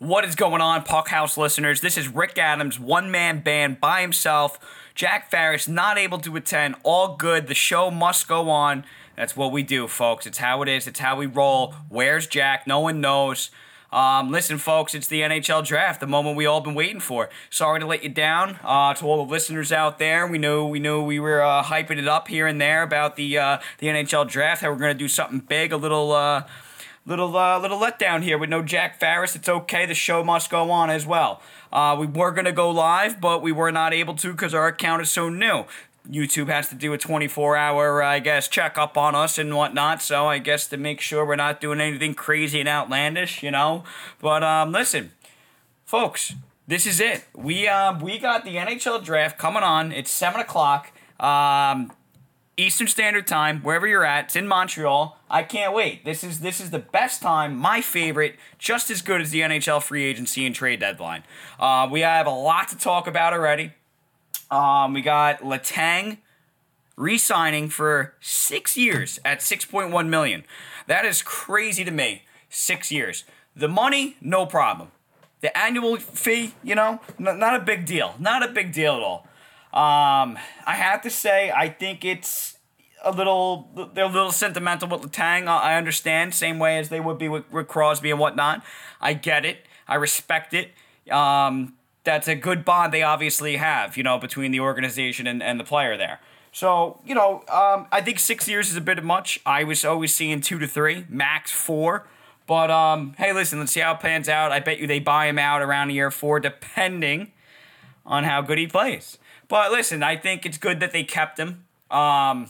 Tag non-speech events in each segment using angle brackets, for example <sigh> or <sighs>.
What is going on, Puck House listeners? This is Rick Adams, one man band by himself. Jack Farris not able to attend. All good. The show must go on. That's what we do, folks. It's how it is. It's how we roll. Where's Jack? No one knows. Um, listen, folks, it's the NHL draft, the moment we all been waiting for. Sorry to let you down. Uh, to all the listeners out there, we know we know we were uh, hyping it up here and there about the uh, the NHL draft. How we're gonna do something big, a little uh, little uh, little letdown here with no Jack Farris. It's okay. The show must go on as well. Uh, we were gonna go live, but we were not able to because our account is so new. YouTube has to do a 24 hour, I guess, checkup on us and whatnot. So I guess to make sure we're not doing anything crazy and outlandish, you know. But um, listen, folks, this is it. We um, we got the NHL draft coming on. It's seven o'clock. Um, Eastern Standard Time, wherever you're at. It's in Montreal. I can't wait. This is this is the best time, my favorite, just as good as the NHL free agency and trade deadline. Uh, we have a lot to talk about already. Um, we got Letang re-signing for six years at 6.1 million. That is crazy to me. Six years. The money, no problem. The annual fee, you know, n- not a big deal. Not a big deal at all. Um, I have to say, I think it's a little they're a little sentimental with Letang. I understand, same way as they would be with, with Crosby and whatnot. I get it. I respect it. Um, that's a good bond they obviously have, you know, between the organization and, and the player there. So, you know, um, I think six years is a bit of much. I was always seeing two to three, max four. But um, hey, listen, let's see how it pans out. I bet you they buy him out around year four, depending on how good he plays. But listen, I think it's good that they kept him. Um,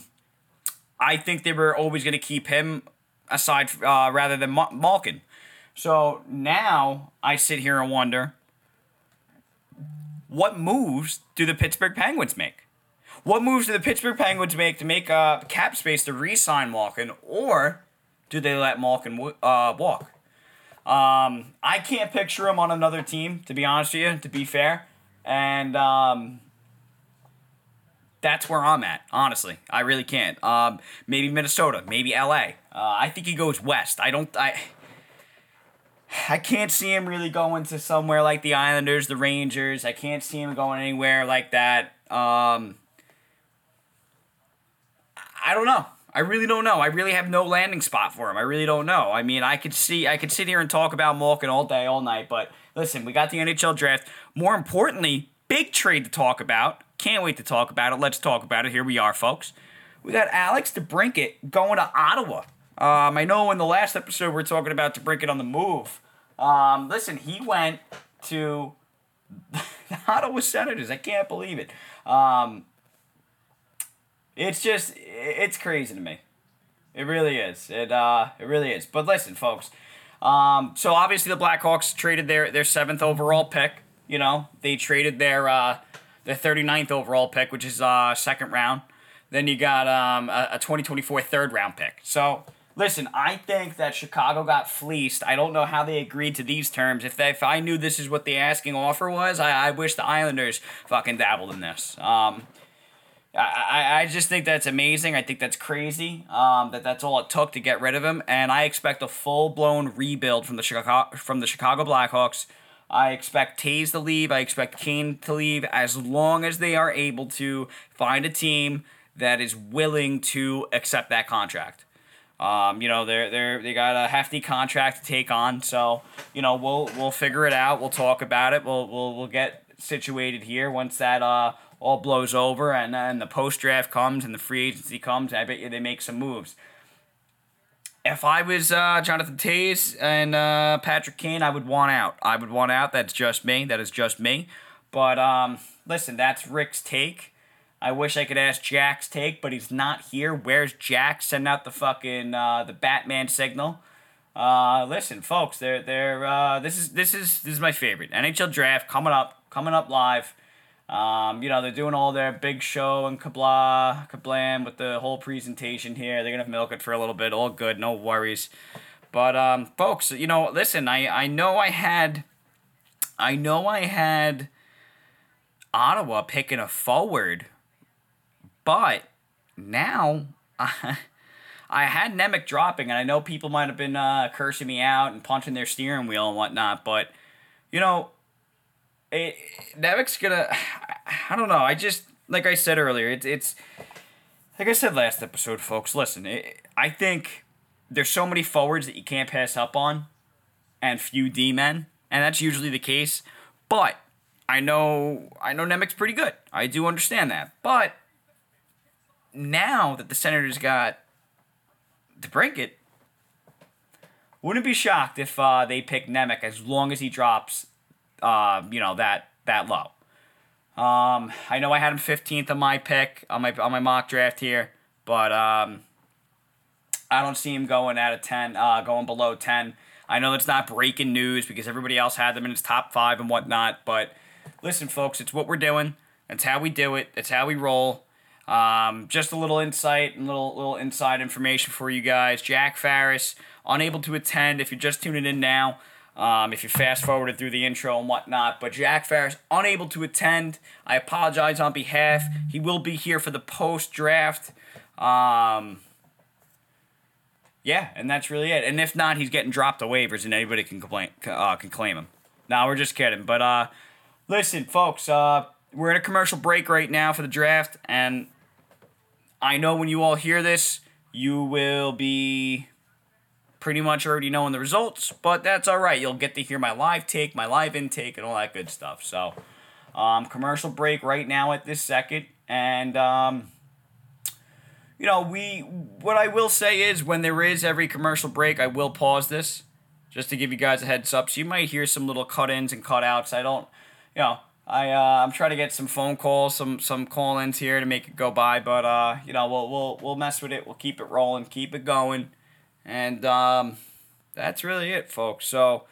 I think they were always going to keep him aside uh, rather than Malkin. So now I sit here and wonder what moves do the Pittsburgh Penguins make? What moves do the Pittsburgh Penguins make to make uh, cap space to re-sign Malkin, or do they let Malkin uh, walk? Um, I can't picture him on another team, to be honest with you. To be fair, and um, that's where I'm at. Honestly, I really can't. Um, maybe Minnesota, maybe LA. Uh, I think he goes west. I don't. I I can't see him really going to somewhere like the Islanders, the Rangers. I can't see him going anywhere like that. Um, I don't know. I really don't know. I really have no landing spot for him. I really don't know. I mean, I could see, I could sit here and talk about Malkin all day, all night. But listen, we got the NHL draft. More importantly, big trade to talk about. Can't wait to talk about it. Let's talk about it. Here we are, folks. We got Alex DeBrincat going to Ottawa. Um, I know in the last episode we are talking about DeBrincat on the move. Um, listen, he went to <laughs> the Ottawa Senators. I can't believe it. Um, it's just, it's crazy to me. It really is. It uh, it really is. But listen, folks. Um, so obviously the Blackhawks traded their their seventh overall pick. You know, they traded their uh, their 39th overall pick, which is uh second round. Then you got um, a, a 2024 third round pick. So Listen, I think that Chicago got fleeced. I don't know how they agreed to these terms. If they, if I knew this is what the asking offer was, I, I wish the Islanders fucking dabbled in this. Um, I, I just think that's amazing. I think that's crazy. Um, that that's all it took to get rid of him, and I expect a full blown rebuild from the Chicago from the Chicago Blackhawks. I expect Toews to leave. I expect Kane to leave as long as they are able to find a team that is willing to accept that contract. Um, you know, they're they're they got a hefty contract to take on, so you know we'll we'll figure it out. We'll talk about it. We'll we'll we'll get situated here once that uh all blows over and then the post draft comes and the free agency comes. I bet you they make some moves. If I was uh, Jonathan Toews and uh, Patrick Kane, I would want out. I would want out. That's just me. That is just me. But um, listen, that's Rick's take. I wish I could ask Jack's take, but he's not here. Where's Jack? Send out the fucking uh, the Batman signal. Uh, listen, folks, they're they're uh, this is this is this is my favorite NHL draft coming up, coming up live. Um, you know they're doing all their big show and kabla kablam with the whole presentation here. They're gonna milk it for a little bit, all good, no worries. But um, folks, you know, listen, I I know I had, I know I had Ottawa picking a forward but now I, <laughs> I had Nemec dropping, and I know people might have been uh, cursing me out and punching their steering wheel and whatnot, but you know, it, Nemec's gonna. <sighs> I don't know. I just like I said earlier. It's it's like I said last episode, folks. Listen, it, I think there's so many forwards that you can't pass up on, and few D men, and that's usually the case. But I know I know Nemec's pretty good. I do understand that. But now that the Senators got to break it, wouldn't be shocked if uh, they pick Nemec as long as he drops, uh, you know that that low. Um, I know I had him 15th on my pick on my on my mock draft here, but um, I don't see him going out of 10, uh, going below 10. I know that's not breaking news because everybody else had them in his top five and whatnot, but listen, folks, it's what we're doing. It's how we do it. It's how we roll. Um, just a little insight and little little inside information for you guys. Jack Farris unable to attend. If you're just tuning in now, um, if you fast forwarded through the intro and whatnot, but Jack Farris unable to attend. I apologize on behalf. He will be here for the post draft. Um, yeah, and that's really it. And if not, he's getting dropped to waivers, and anybody can complain uh, can claim him. Now we're just kidding, but uh, listen, folks. Uh, we're in a commercial break right now for the draft, and I know when you all hear this, you will be pretty much already knowing the results, but that's all right. You'll get to hear my live take, my live intake, and all that good stuff. So, um, commercial break right now at this second, and um, you know, we what I will say is when there is every commercial break, I will pause this just to give you guys a heads up. So you might hear some little cut-ins and cut-outs. I don't, you know. I uh, I'm trying to get some phone calls, some some call-ins here to make it go by, but uh, you know we'll we'll we'll mess with it. We'll keep it rolling, keep it going. And um, that's really it, folks. So,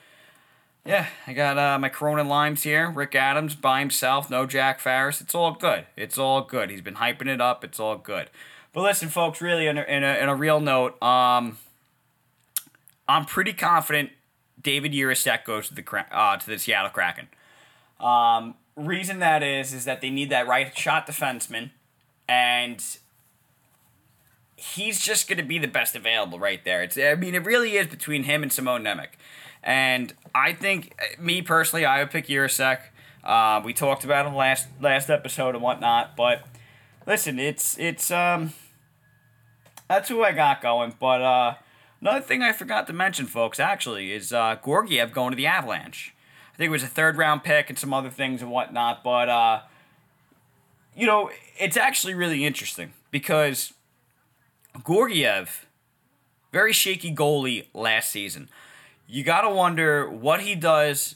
yeah, I got uh, my Corona Limes here. Rick Adams by himself, no Jack Farris. It's all good. It's all good. He's been hyping it up. It's all good. But listen, folks, really, in a, in a, in a real note, um, I'm pretty confident David Jiricek goes to the uh, to the Seattle Kraken. Um, reason that is is that they need that right shot defenseman, and he's just going to be the best available right there. It's I mean it really is between him and Simon Nemec, and I think me personally I would pick Jiricek. Uh, we talked about him last last episode and whatnot, but listen, it's it's um that's who I got going. But uh, another thing I forgot to mention, folks, actually, is uh, Georgiev going to the Avalanche. I think it was a third round pick and some other things and whatnot, but uh, you know it's actually really interesting because Georgiev, very shaky goalie last season. You got to wonder what he does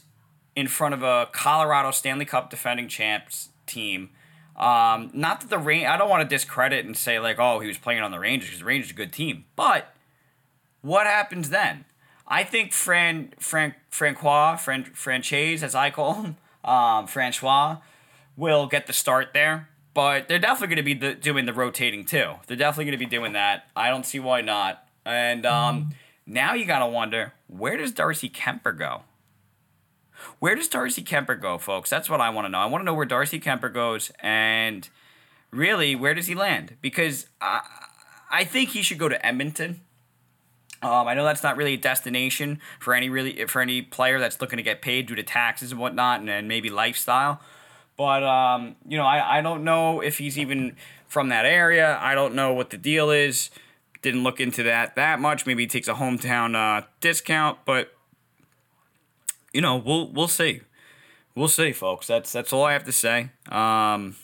in front of a Colorado Stanley Cup defending champs team. Um, not that the rain, I don't want to discredit and say like, oh, he was playing on the Rangers because the Rangers a good team. But what happens then? I think Fran, Fran, Francois, Fran, Franchise, as I call him, <laughs> um, Francois, will get the start there but they're definitely going to be the, doing the rotating too. They're definitely going to be doing that. I don't see why not. And um, now you got to wonder where does Darcy Kuemper go? Where does Darcy Kuemper go, folks? That's what I want to know. I want to know where Darcy Kuemper goes and really where does he land? Because I, I think he should go to Edmonton. Um, I know that's not really a destination for any really for any player that's looking to get paid due to taxes and whatnot, and, and maybe lifestyle. But um, you know, I, I don't know if he's even from that area. I don't know what the deal is. Didn't look into that that much. Maybe he takes a hometown uh, discount, but you know, we'll we'll see. We'll see, folks. That's that's all I have to say. Um,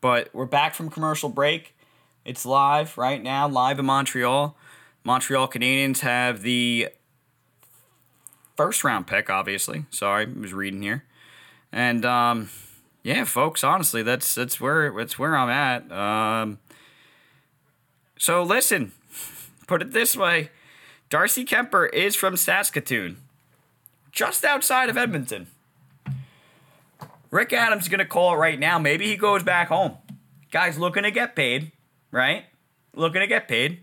but we're back from commercial break. It's live right now, live in Montreal. Montreal Canadiens have the first round pick, obviously. Sorry, I was reading here. And um, yeah, folks, honestly, that's that's where that's where I'm at. Um, so listen, <laughs> put it this way: Darcy Kuemper is from Saskatoon, just outside of Edmonton. Rick Adams is gonna call it right now. Maybe he goes back home. Guy's looking to get paid, right? Looking to get paid.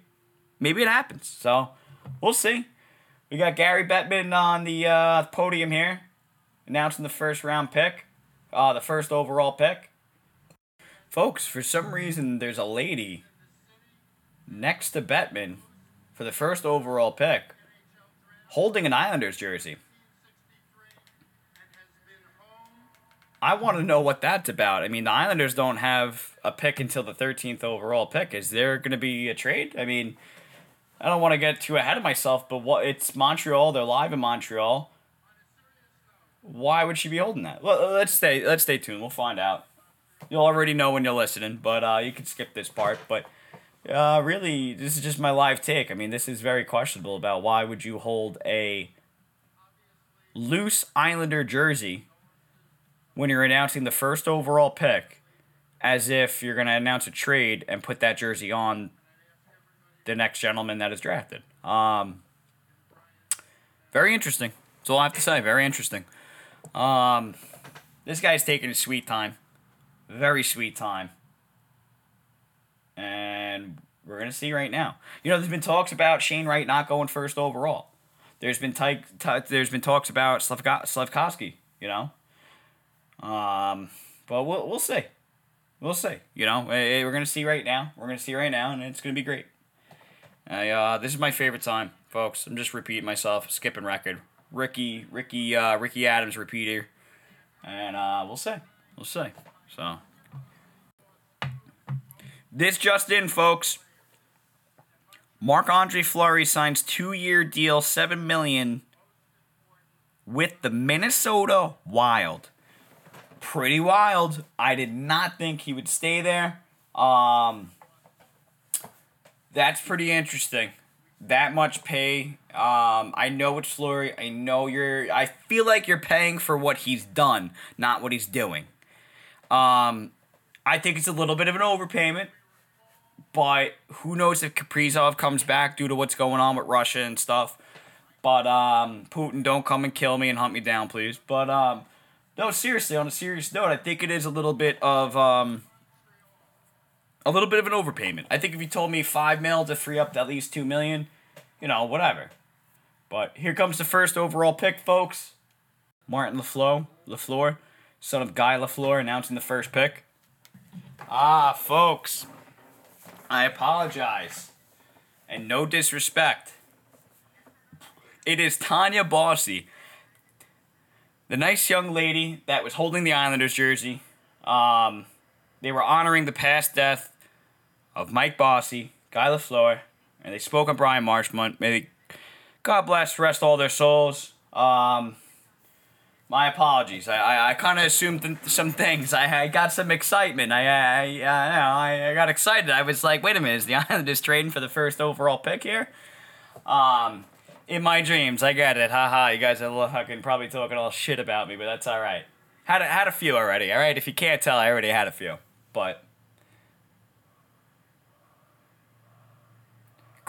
Maybe it happens. So we'll see. We got Gary Bettman on the uh, podium here announcing the first round pick, uh, the first overall pick. Folks, for some reason, there's a lady next to Bettman for the first overall pick holding an Islanders jersey. I want to know what that's about. I mean, the Islanders don't have a pick until the 13th overall pick. Is there going to be a trade? I mean, I don't want to get too ahead of myself, but what it's Montreal. They're live in Montreal. Why would she be holding that? Well, let's stay. Let's stay tuned. We'll find out. You'll already know when you're listening, but uh, you can skip this part. But uh, really, this is just my live take. I mean, this is very questionable about why would you hold a loose Islander jersey when you're announcing the first overall pick as if you're going to announce a trade and put that jersey on the next gentleman that is drafted. Um, very interesting. That's all I have to say. Very interesting. Um, this guy's taking a sweet time. Very sweet time. And we're to see right now. You know, there's been talks about Shane Wright not going first overall. There's been ty- ty- there's been talks about Slavko- Slavkovsky, you know. Um, but we'll we'll see, we'll see. You know, we're gonna see right now. We're gonna see right now, and it's gonna be great. I, uh, this is my favorite time, folks. I'm just repeating myself, skipping record. Ricky, Ricky, uh, Ricky Adams repeater, and uh, we'll see, we'll see. So this just in, folks. Marc Andre Fleury signs two year deal, seven million with the Minnesota Wild. Pretty wild. I did not think he would stay there. Um, that's pretty interesting. That much pay. Um, I know it's Fleury. I know you're. I feel like you're paying for what he's done, not what he's doing. Um, I think it's a little bit of an overpayment. But who knows if Kaprizov comes back due to what's going on with Russia and stuff. But um, Putin, don't come and kill me and hunt me down, please. But um, no, seriously, on a serious note, I think it is a little bit of um, a little bit of an overpayment. I think if you told me five mil to free up at least two million, you know, whatever. But here comes the first overall pick, folks. Martin LaFleur, LaFleur, son of Guy LaFleur, announcing the first pick. Ah, folks. I apologize. And no disrespect. It is Tanya Bossy, the nice young lady that was holding the Islanders jersey. Um, they were honoring the past death of Mike Bossy, Guy LaFleur, and they spoke on Bryan Marchment. May they, God bless, rest all their souls. Um, my apologies. I I, I kind of assumed th- some things. I, I got some excitement. I I, I I got excited. I was like, wait a minute, is the <laughs> Islanders trading for the first overall pick here? Um, in my dreams, I get it. Haha, you guys are fucking probably talking all shit about me, but that's all right. Had a, had a few already. All right, if you can't tell, I already had a few. But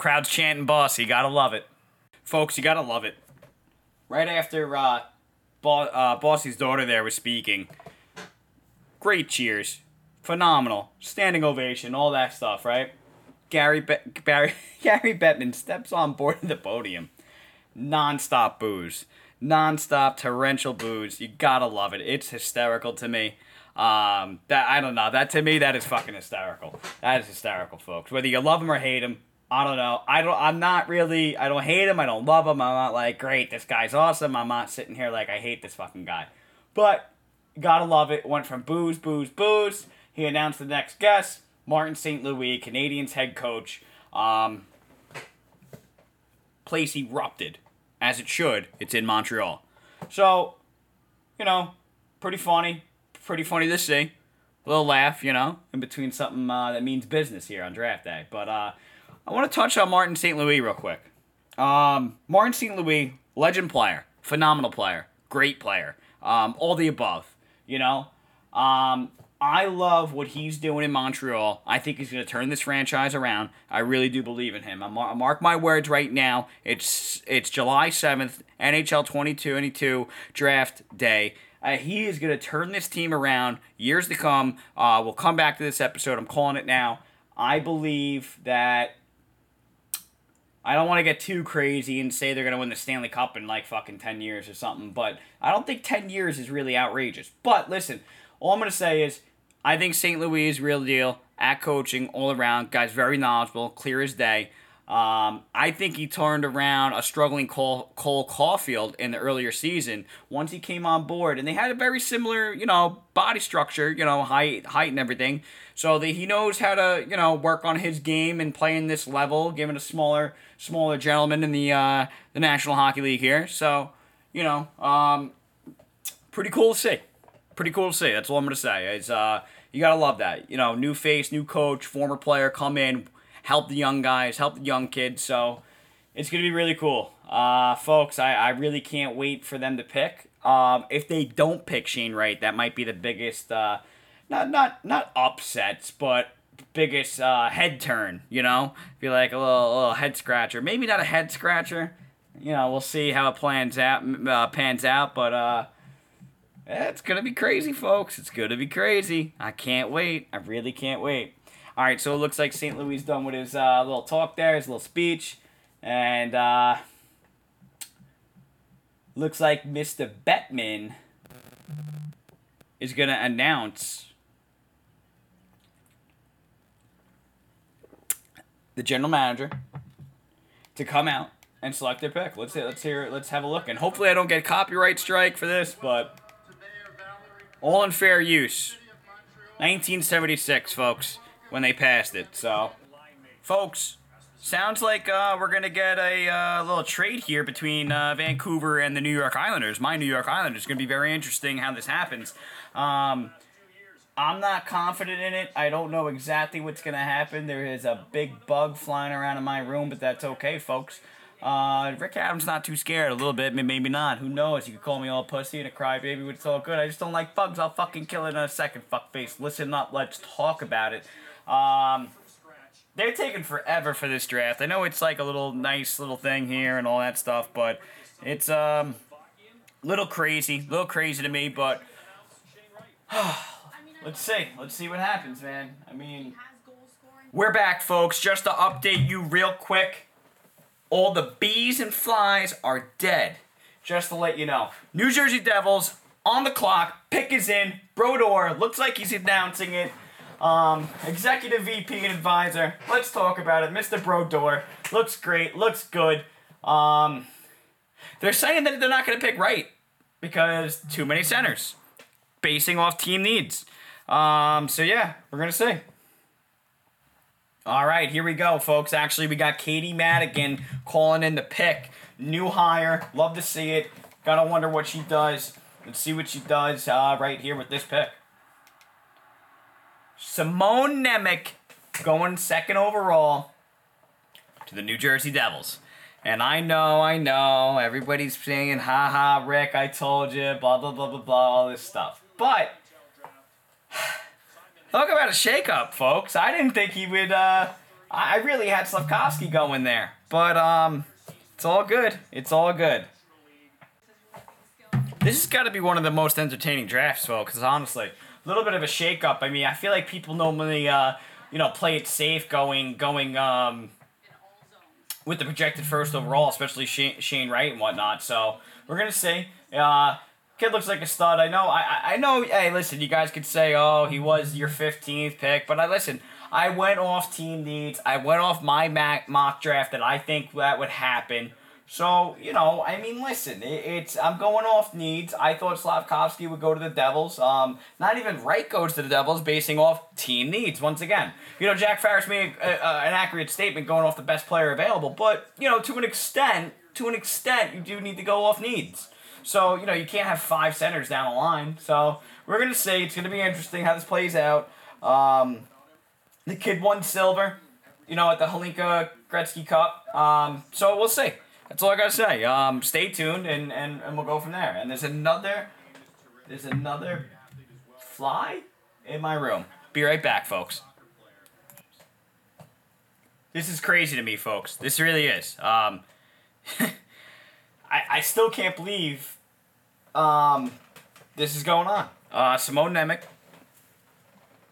crowds chanting "boss," you gotta love it, folks. You gotta love it. Right after uh, Bo- uh, Bossy's daughter there was speaking. Great cheers. Phenomenal. Standing ovation, all that stuff, right? Gary Be- Barry <laughs> Gary Bettman steps on board the podium. Non-stop booze. Non-stop torrential booze. You gotta love it. It's hysterical to me. Um, that I don't know. That to me, that is fucking hysterical. That is hysterical, folks. Whether you love him or hate him, I don't know. I don't. I'm not really. I don't hate him. I don't love him. I'm not like great. This guy's awesome. I'm not sitting here like I hate this fucking guy. But gotta love it. Went from booze, booze, booze. He announced the next guest, Martin St. Louis, Canadiens head coach. Um, place erupted, as it should. It's in Montreal. So, you know, pretty funny. Pretty funny to see. A little laugh, you know, in between something uh, that means business here on draft day. But uh, I want to touch on Martin St. Louis real quick. Um, Martin St. Louis, legend player, phenomenal player, great player, um, all the above. You know, um, I love what he's doing in Montreal. I think he's going to turn this franchise around. I really do believe in him. I mar- mark my words right now. It's it's July seventh, NHL twenty twenty two draft day. Uh, he is going to turn this team around. Years to come. Uh, we'll come back to this episode. I'm calling it now. I believe that I don't want to get too crazy and say they're going to win the Stanley Cup in like fucking 10 years or something, but I don't think 10 years is really outrageous. But listen, all I'm going to say is I think St. Louis is real deal at coaching all around. Guy's very knowledgeable, clear as day. Um, I think he turned around a struggling Cole, Cole Caufield in the earlier season once he came on board, and they had a very similar, you know, body structure, you know, height, height and everything. So that he knows how to, you know, work on his game and play in this level, given a smaller, smaller gentleman in the uh, the National Hockey League here. So, you know, um, pretty cool to see. Pretty cool to see. That's all I'm gonna say. It's uh, you gotta love that. You know, new face, new coach, former player come in help the young guys, help the young kids. So it's going to be really cool. Uh, folks, I, I really can't wait for them to pick. Um, if they don't pick Shane Wright, that might be the biggest, uh, not not not upsets, but biggest uh, head turn. You know, be like a little, little head scratcher. Maybe not a head scratcher. You know, we'll see how it plans out, uh, pans out. But uh, it's gonna be crazy, folks. It's gonna be crazy. I can't wait. I really can't wait. All right, so it looks like St. Louis done with his uh, little talk there, his little speech, and uh, looks like Mr. Bettman is gonna announce the general manager to come out and select their pick. Let's hear, let's hear, let's have a look, and hopefully I don't get a copyright strike for this, but all in fair use. 1976, folks when they passed it. So, folks, sounds like uh, we're to get a uh, little trade here between uh, Vancouver and the New York Islanders. My New York Islanders. To be very interesting how this happens. Um, I'm not confident in it. I don't know exactly what's going to happen. There is a big bug flying around in my room, but that's okay, folks. Uh, Rick Adams not too scared, a little bit, maybe not. Who knows? You could call me all pussy and a crybaby, but it's all good. I just don't like bugs. I'll fucking kill it in a second, fuckface. Listen up, let's talk about it. Um, they're taking forever for this draft. I know it's like a little nice little thing here and all that stuff, but it's um little crazy, little crazy to me. But <sighs> let's see, let's see what happens, man. I mean, we're back, folks. Just to update you real quick, all the bees and flies are dead. Just to let you know, New Jersey Devils on the clock. Pick is in. Brodeur looks like he's announcing it. Um, executive VP and advisor. Let's talk about it. Mr. Brodeur looks great, looks good. Um, they're saying that they're not going to pick right because too many centers, basing off team needs. Um, so yeah, we're gonna see. All right, here we go, folks. Actually, we got Katie Madigan calling in the pick. New hire. Love to see it. Gotta wonder what she does. Let's see what she does uh, right here with this pick. Simon Nemec going second overall to the New Jersey Devils. And I know, I know, everybody's saying, ha ha, Rick, I told you, blah, blah, blah, blah, blah, all this stuff. But, <sighs> talk about a shakeup, folks. I didn't think he would, uh, I really had Slavkovsky going there. But, um, it's all good. It's all good. This has got to be one of the most entertaining drafts, folks, because honestly little bit of a shakeup. I mean, I feel like people normally, uh, you know, play it safe, going going um, with the projected first overall, especially Shane, Shane Wright and whatnot. So we're gonna see. Uh, kid looks like a stud. I know. I I know. Hey, listen, you guys could say, oh, he was your fifteenth pick, but I listen. I went off team needs. I went off my mock draft that I think that would happen. So, you know, I mean, listen, it, it's I'm going off needs. I thought Slavkovsky would go to the Devils. Um, not even Wright goes to the Devils, basing off team needs. Once again, you know, Jack Farris made a, a, an accurate statement going off the best player available, but you know, to an extent, to an extent, you do need to go off needs. So, you know, you can't have five centers down the line. So, we're to see. It's to be interesting how this plays out. Um, the kid won silver, you know, at the Hlinka Gretzky Cup. Um, so, we'll see. That's all I gotta say. Um, stay tuned, and, and, and we'll go from there. And there's another, there's another fly in my room. Be right back, folks. This is crazy to me, folks. This really is. Um, <laughs> I, I still can't believe um, this is going on. Uh, Simon Nemec.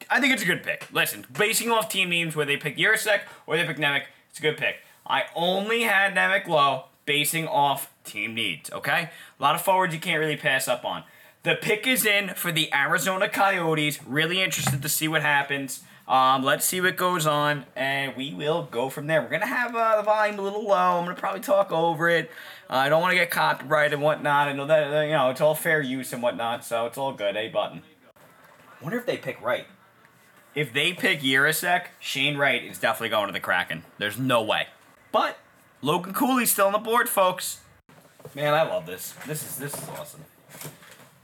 I think it's a good pick. Listen, basing off team names where they pick Jiricek or they pick Nemec, it's a good pick. I only had Nemec low basing off team needs, okay? A lot of forwards you can't really pass up on. The pick is in for the Arizona Coyotes. Really interested to see what happens. Um, let's see what goes on, and we will go from there. We're gonna have uh, the volume a little low. I'm gonna probably talk over it. Uh, I don't want to get copyright and whatnot. I know that uh, you know it's all fair use and whatnot, so it's all good. A button. Wonder if they pick right. If they pick Jiricek, Shane Wright is definitely going to the Kraken. There's no way. But Logan Cooley's still on the board, folks. Man, I love this. This is this is awesome.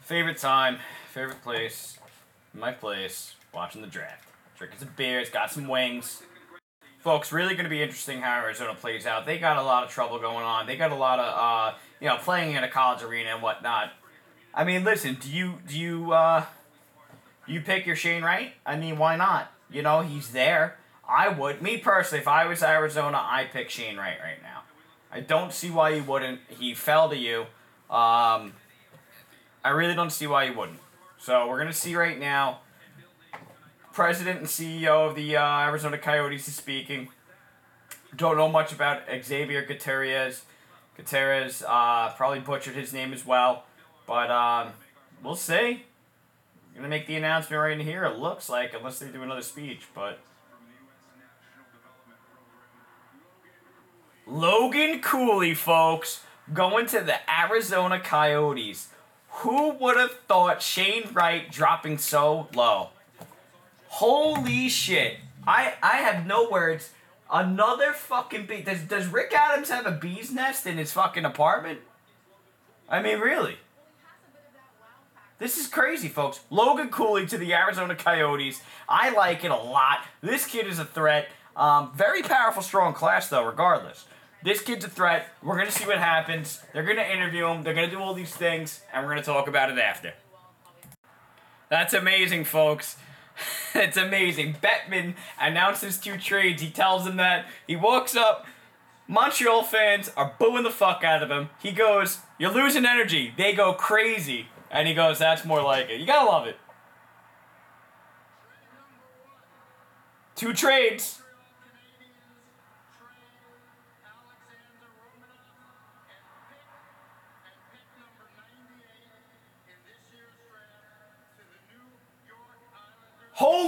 Favorite time, favorite place, my place, watching the draft. Drinking some beers, got some wings. Folks, really going to be interesting how Arizona plays out. They got a lot of trouble going on. They got a lot of, uh, you know, playing in a college arena and whatnot. I mean, listen, do you do you uh, you pick your Shane Wright? I mean, why not? You know, he's there. I would, me personally, if I was Arizona, I pick Shane Wright right now. I don't see why you wouldn't. He fell to you. Um, I really don't see why you wouldn't. So we're gonna see right now president and CEO of the uh, Arizona Coyotes is speaking. Don't know much about Xavier Gutierrez. Gutierrez uh, probably butchered his name as well, but um, we'll see. Gonna make the announcement right in here. It looks like, unless they do another speech, but Logan Cooley, folks, going to the Arizona Coyotes. Who would have thought Shane Wright dropping so low? Holy shit. I I have no words. Another fucking bee. Does does Rick Adams have a bee's nest in his fucking apartment? I mean, really. This is crazy, folks. Logan Cooley to the Arizona Coyotes. I like it a lot. This kid is a threat. Um, very powerful, strong class, though, regardless. This kid's a threat. We're to see what happens. They're to interview him. They're to do all these things, and we're to talk about it after. That's amazing, folks. <laughs> it's amazing. Bettman announces two trades. He tells them that he walks up. Montreal fans are booing the fuck out of him. He goes, You're losing energy. They go crazy. And he goes, That's more like it. You gotta love it. Two trades.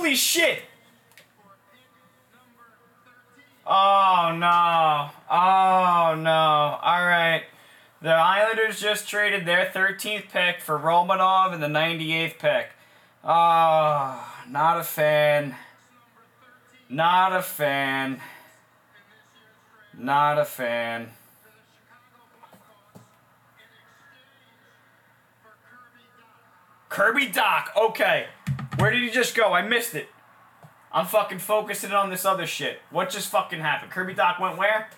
Holy shit! Oh no. Oh no. Alright. The Islanders just traded their 13th pick for Romanov and the 98th pick. Oh, not a fan. Not a fan. Not a fan. Kirby Dach. Okay. Where did he just go? I missed it. I'm fucking focusing on this other shit. What just fucking happened? Kirby Dach went where?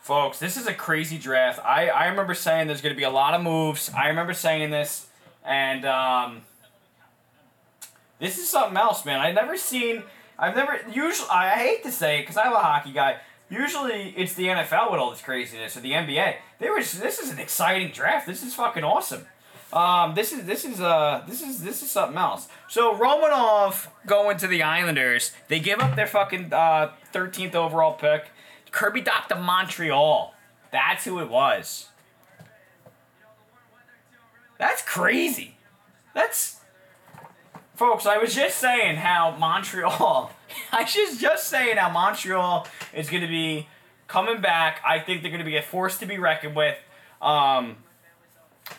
Folks, this is a crazy draft. I, I remember saying there's going to be a lot of moves. I remember saying this, and um, this is something else, man. I've never seen. I've never usually. I hate to say it because I'm a hockey guy. Usually it's the NFL with all this craziness or the NBA. There was this is an exciting draft. This is fucking awesome. Um, this is this is uh this is this is something else. So Romanov going to the Islanders. They give up their fucking uh, 13th overall pick. Kirby Dach to Montreal. That's who it was. That's crazy. That's folks. I was just saying how Montreal. <laughs> I was just saying how Montreal is going to be coming back. I think they're going to be a force to be reckoned with. Um,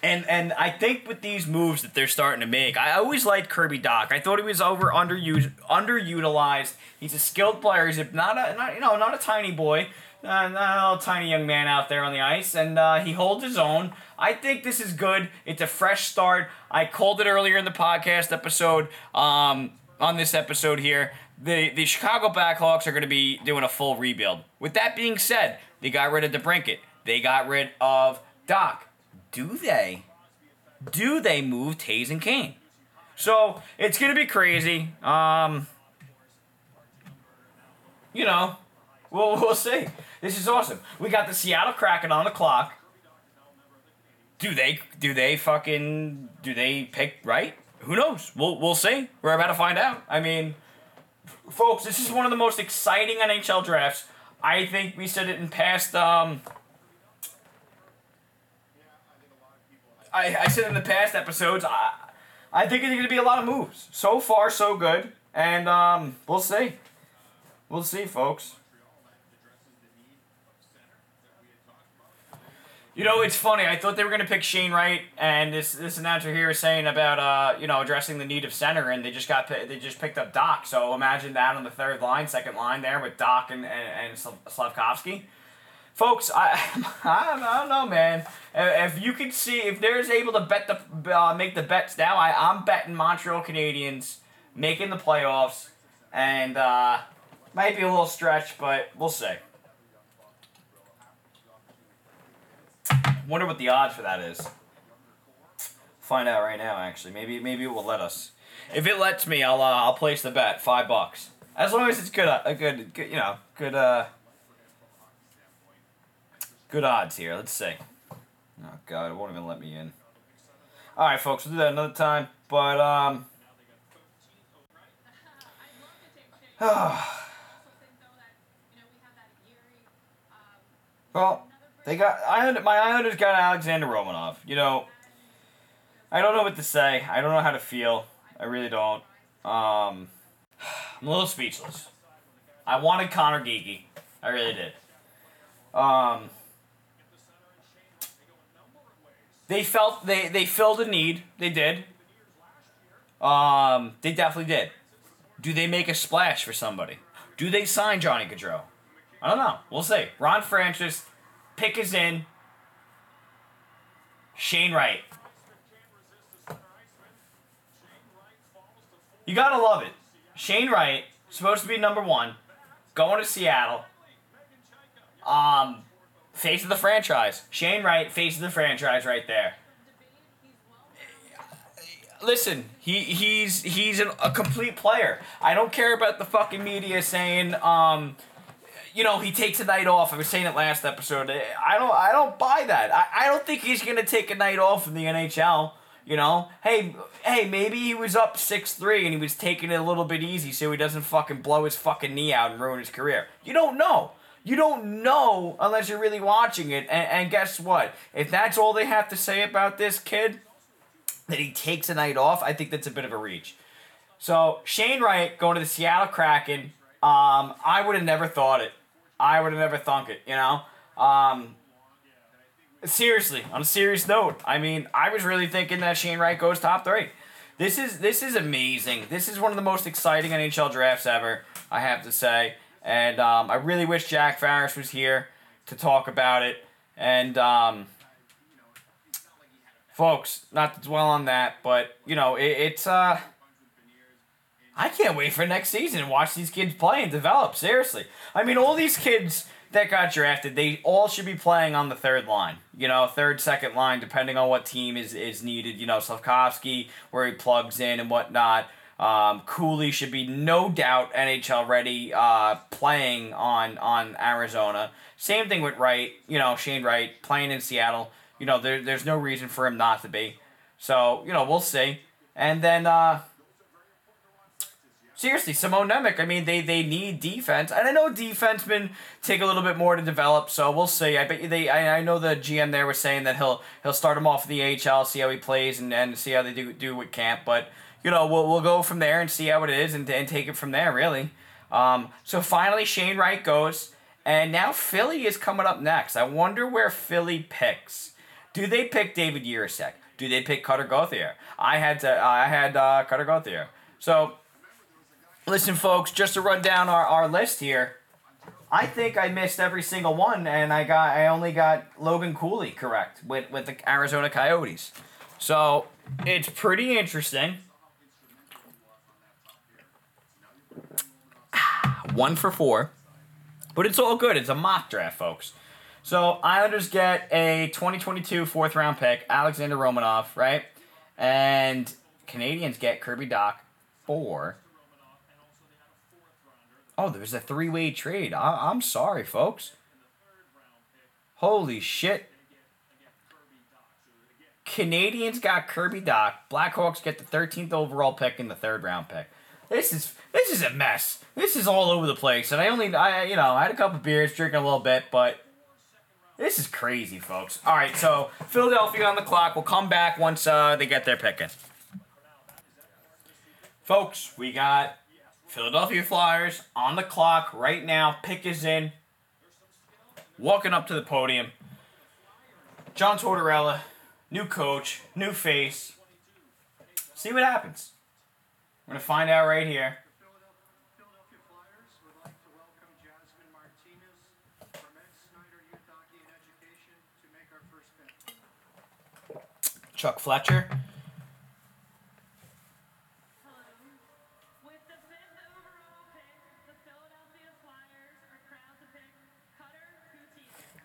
and and I think with these moves that they're starting to make, I always liked Kirby Dach. I thought he was over underused, underutilized. He's a skilled player. He's not a not, you know not a tiny boy, uh, little tiny young man out there on the ice, and uh, he holds his own. I think this is good. It's a fresh start. I called it earlier in the podcast episode. Um, on this episode here, the the Chicago Blackhawks are going to be doing a full rebuild. With that being said, they got rid of DeBrincat. They got rid of Dach. do they do they move Toews and Kane? So it's gonna be crazy. Um, you know, we'll we'll see. This is awesome. We got the Seattle Kraken on the clock. Do they do they fucking do they pick right? who knows? We'll we'll see. We're about to find out. I mean, folks, this is one of the most exciting NHL drafts. I think we said it in past. Um, I I said in the past episodes. I I think it's going to be a lot of moves. So far, so good, and um, we'll see. We'll see, folks. You know, it's funny. I thought they were to pick Shane Wright, and this this announcer here is saying about uh, you know addressing the need of center, and they just got they just picked up Dach. So imagine that on the third line, second line there with Dach and and, and Slavkovsky. Folks, I, <laughs> I I don't know, man. If you could see if there's able to bet the uh, make the bets now, I I'm betting Montreal Canadiens making the playoffs, and uh, might be a little stretch, but we'll see. Wonder what the odds for that is. Find out right now. Actually, maybe maybe it will let us. If it lets me, I'll uh, I'll place the bet five bucks. As long as it's good, uh, a good, good, you know, good, uh, good odds here. Let's see. Oh God, it won't even let me in. All right, folks, we'll do that another time. But um. <sighs> <sighs> well. They got I my Islanders got Alexander Romanov. You know, I don't know what to say. I don't know how to feel. I really don't. Um, <sighs> I'm a little speechless. I wanted Conor Geekie. I really did. Um, they felt they they filled a need. They did. Um, they definitely did. Do they make a splash for somebody? Do they sign Johnny Gaudreau? I don't know. We'll see. Ron Francis Pick is in. Shane Wright. You gotta love it. Shane Wright, supposed to be number one, going to Seattle. Um, face of the franchise. Shane Wright, face of the franchise, right there. Listen, he he's he's an, a complete player. I don't care about the fucking media saying um you know, he takes a night off. I was saying it last episode. I don't I don't buy that. I, I don't think he's gonna take a night off in the NHL. You know, hey, hey, maybe he was up six three and he was taking it a little bit easy so he doesn't fucking blow his fucking knee out and ruin his career. You don't know. You don't know unless you're really watching it. And, and guess what? If that's all they have to say about this kid, that he takes a night off, I think that's a bit of a reach. So Shane Wright going to the Seattle Kraken. Um, I would have never thought it. I would have never thunk it, you know? Um, seriously, on a serious note, I mean, I was really thinking that Shane Wright goes top three. This is this is amazing. This is one of the most exciting NHL drafts ever, I have to say. And um, I really wish Jack Farris was here to talk about it. And um, folks, not to dwell on that, but you know, it, it's uh I can't wait for next season and watch these kids play and develop. Seriously. I mean, all these kids that got drafted, they all should be playing on the third line. You know, third, second line, depending on what team is, is needed. You know, Slavkovsky, where he plugs in and whatnot. Um, Cooley should be no doubt NHL ready, uh, playing on on Arizona. Same thing with Wright. You know, Shane Wright playing in Seattle. You know, there, there's no reason for him not to be. So you know, we'll see. And then uh, seriously, Simon Nemec. I mean, they they need defense, and I know defensemen take a little bit more to develop. So we'll see. I bet they. I, I know the GM there was saying that he'll he'll start him off in the AHL, see how he plays, and, and see how they do do with camp. But you know, we'll we'll go from there and see how it is, and and take it from there. Really. Um, so finally, Shane Wright goes, and now Philly is coming up next. I wonder where Philly picks. Do they pick David Jiricek? Do they pick Cutter Gauthier? I had to. I had uh, Cutter Gauthier. So Listen, folks, just to run down our, our list here, I think I missed every single one, and I got I only got Logan Cooley correct with, with the Arizona Coyotes. So it's pretty interesting. <sighs> One for four. But it's all good. It's a mock draft, folks. So Islanders get a 2022 fourth round pick, Alexander Romanov, right? And Canadiens get Kirby Dach for Oh, there's a three way trade. I- I'm sorry, folks. Holy shit. Canadiens got Kirby Dach. Blackhawks get the 13th overall pick in the third round pick. This is this is a mess. This is all over the place, and I only I you know I had a couple beers, drinking a little bit, but this is crazy, folks. All right, so Philadelphia on the clock. We'll come back once uh, they get their picking. Folks, we got Philadelphia Flyers on the clock right now. Pick is in. Walking up to the podium. John Tortorella, new coach, new face. See what happens. We're going to find out right here. Chuck Flyers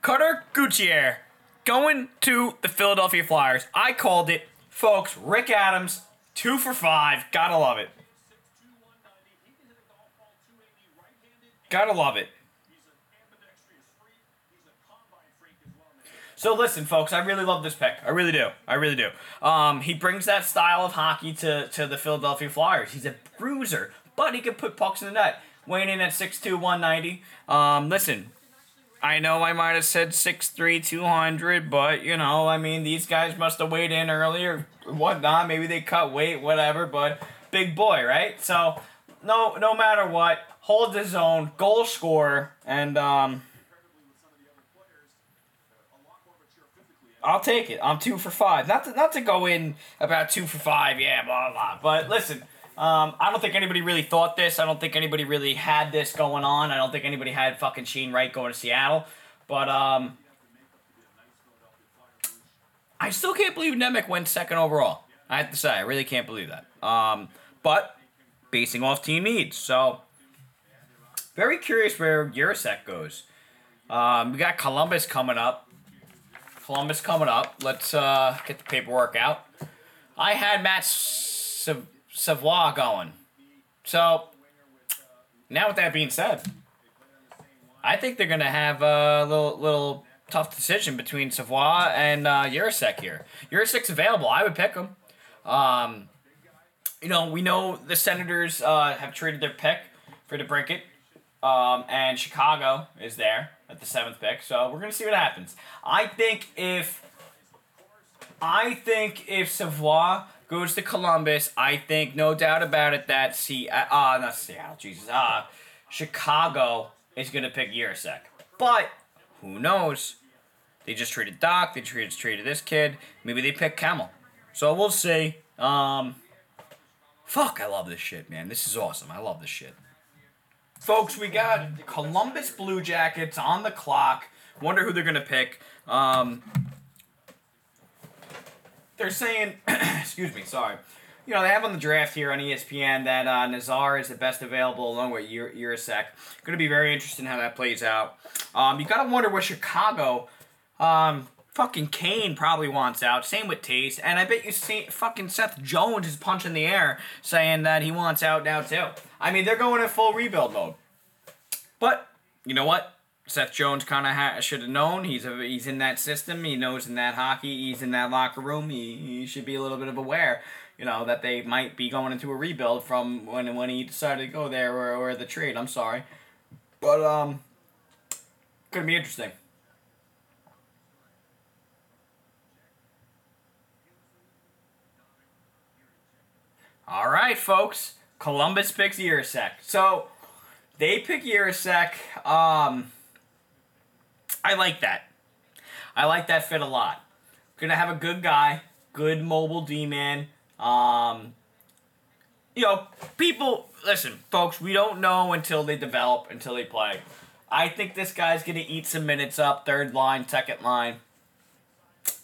Cutter Gauthier going to the Philadelphia Flyers. I called it. Folks, Rick Adams, two for five. Gotta love it. Gotta love it. So listen, folks, I really love this pick. I really do. I really do. Um, he brings that style of hockey to, to the Philadelphia Flyers. He's a bruiser, but he can put pucks in the net. Weighing in at 6'2", 190. Um, listen, I know I might have said 6'3", 200, but, you know, I mean, these guys must have weighed in earlier, whatnot. Maybe they cut weight, whatever, but big boy, right? So, no no matter what, hold his own, goal scorer, and, um... I'll take it. I'm two for five. Not to not to go in about two for five. Yeah, blah blah. But listen, um, I don't think anybody really thought this. I don't think anybody really had this going on. I don't think anybody had fucking Shane Wright going to Seattle. But um, I still can't believe Nemec went second overall. I have to say, I really can't believe that. Um, but basing off team needs, so very curious where Jiricek goes. Um, we got Columbus coming up. Columbus coming up. Let's uh, get the paperwork out. I had Matt Sav- Savoie going. So, now with that being said, I think they're to have a little little tough decision between Savoie and uh, Jiricek here. Jiricek's available. I would pick him. Um, you know, we know the Senators uh, have traded their pick for DeBrincat, um, and Chicago is there at the seventh pick. So we're gonna see what happens. I think if I think if Savoie goes to Columbus, I think no doubt about it that see ah, uh, not Seattle, Jesus, uh Chicago is gonna pick Jiricek. But who knows? They just traded Dach. They traded traded this kid. Maybe they pick Kemell. So we'll see. Um, fuck, I love this shit, man. This is awesome. I love this shit. Folks, we got Columbus Blue Jackets on the clock. Wonder who they're gonna pick. Um, they're saying, <clears throat> excuse me, sorry. You know, they have on the draft here on ESPN that uh, Nazar is the best available along with Ur- Jiricek. Going to be very interesting how that plays out. Um, you got to wonder what Chicago, um, fucking Kane probably wants out. Same with Toews. And I bet you see fucking Seth Jones is punching the air saying that he wants out now too. I mean, they're going in full rebuild mode. But, you know what? Seth Jones kind of ha- should have known. He's a, he's in that system. He knows in that hockey. He's in that locker room. He, he should be a little bit of aware, you know, that they might be going into a rebuild from when when he decided to go there or, or the trade. I'm sorry, but um, gonna be interesting. All right, folks. Columbus picks Jiricek. So they pick Jiricek. Um, I like that. I like that fit a lot. Gonna have a good guy, good mobile D man. Um, you know, people. Listen, folks. We don't know until they develop, until they play. I think this guy's gonna eat some minutes up, third line, second line.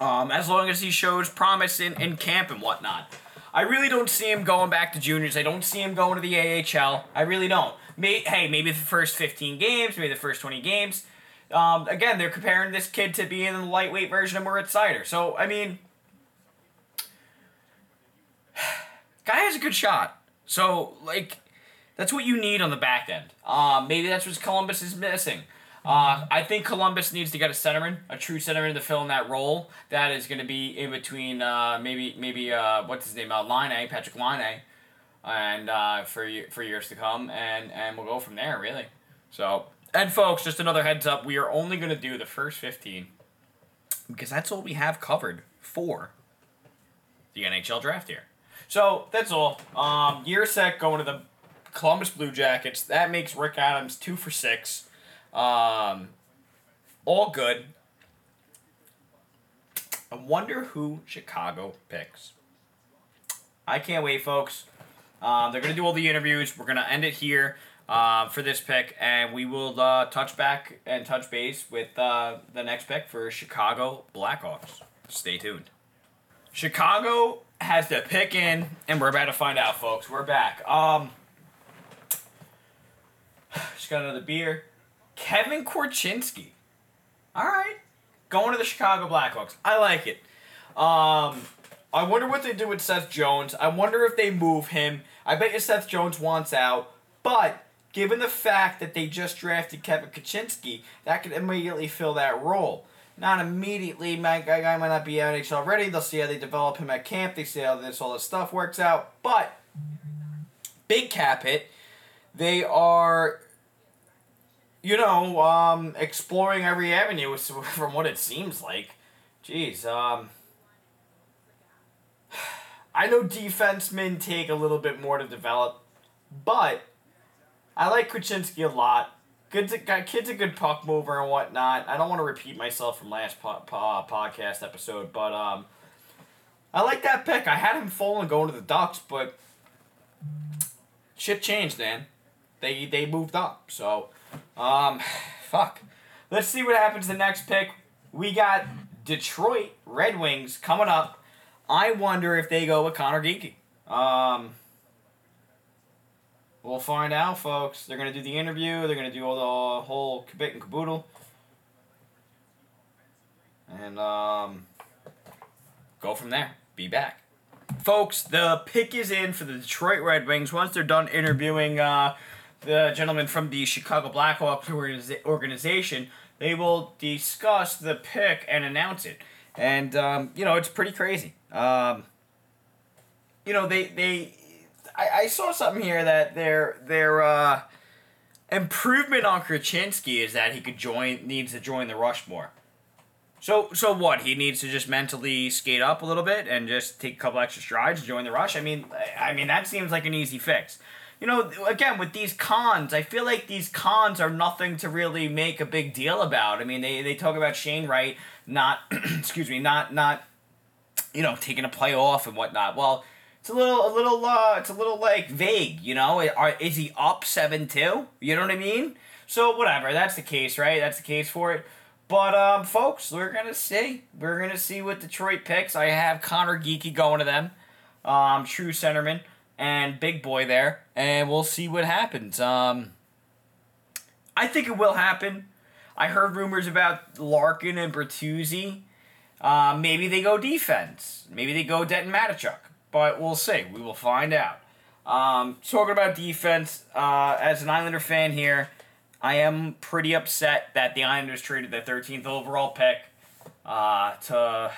Um, as long as he shows promise in, in camp and whatnot. I really don't see him going back to juniors. I don't see him going to the AHL. I really don't. May, hey, maybe the first 15 games, maybe the first 20 games. Um, again, they're comparing this kid to being the lightweight version of Moritz Seider. So, I mean, <sighs> guy has a good shot. So, like, that's what you need on the back end. Um, maybe that's what Columbus is missing. Uh, I think Columbus needs to get a centerman, a true centerman to fill in that role. That is going to be in between uh, maybe maybe uh, what's his name, uh, Laine Patrick Laine, and uh, for for years to come, and and we'll go from there really. So and folks, just another heads up, we are only going to do the first fifteen because that's all we have covered for the NHL draft here. So that's all. Um, year set going to the Columbus Blue Jackets. That makes Rick Adams two for six. Um, all good. I wonder who Chicago picks. I can't wait, folks. Um, they're gonna do all the interviews. We're gonna end it here uh, for this pick, and we will uh, touch back and touch base with uh, the next pick for Chicago Blackhawks. Stay tuned. Chicago has the pick in, and we're about to find out, folks. We're back. Um, just got another beer. Kevin Korchinski. All right, going to the Chicago Blackhawks. I like it. Um, I wonder what they do with Seth Jones. I wonder if they move him. I bet you Seth Jones wants out, but given the fact that they just drafted Kevin Korchinski, that could immediately fill that role. Not immediately, my guy might not be NHL ready. They'll see how they develop him at camp. They see how this all this stuff works out. But big cap hit. They are, you know, um, exploring every avenue <laughs> from what it seems like. Jeez, um, <sighs> I know defensemen take a little bit more to develop, but I like Korchinski a lot. Good, to, got kid's a good puck mover and whatnot. I don't want to repeat myself from last po- po- podcast episode, but um, I like that pick. I had him falling going to the Ducks, but shit changed, man. They they moved up, so um, <sighs> fuck. Let's see what happens the next pick. We got Detroit Red Wings coming up. I wonder if they go with Conor Geekie. Um, we'll find out, folks. They're gonna do the interview. They're gonna do all the whole bit and caboodle, and um, go from there. Be back, folks. The pick is in for the Detroit Red Wings. Once they're done interviewing uh, the gentleman from the Chicago Blackhawks organization, they will discuss the pick and announce it. And um, you know, it's pretty crazy. Um, you know, they they I, I saw something here that their their uh, improvement on Korchinski is that he could join needs to join the Rushmore. So so what? He needs to just mentally skate up a little bit and just take a couple extra strides join the rush. I mean, I mean that seems like an easy fix. You know, again with these cons, I feel like these cons are nothing to really make a big deal about. I mean, they, they talk about Shane Wright not, <clears throat> excuse me, not not, you know, taking a play off and whatnot. Well, it's a little a little uh, it's a little like vague. You know, is he up seven two? You know what I mean? So whatever, that's the case, right? That's the case for it. But um, folks, we're gonna see. We're gonna see what Detroit picks. I have Conor Geekie going to them, um, true centerman and big boy there, and we'll see what happens. Um, I think it will happen. I heard rumors about Larkin and Bertuzzi. Uh, maybe they go defense. Maybe they go Denton Mateychuk. But we'll see. We will find out. Um, talking about defense, uh, as an Islander fan here, I am pretty upset that the Islanders traded their 13th overall pick uh, to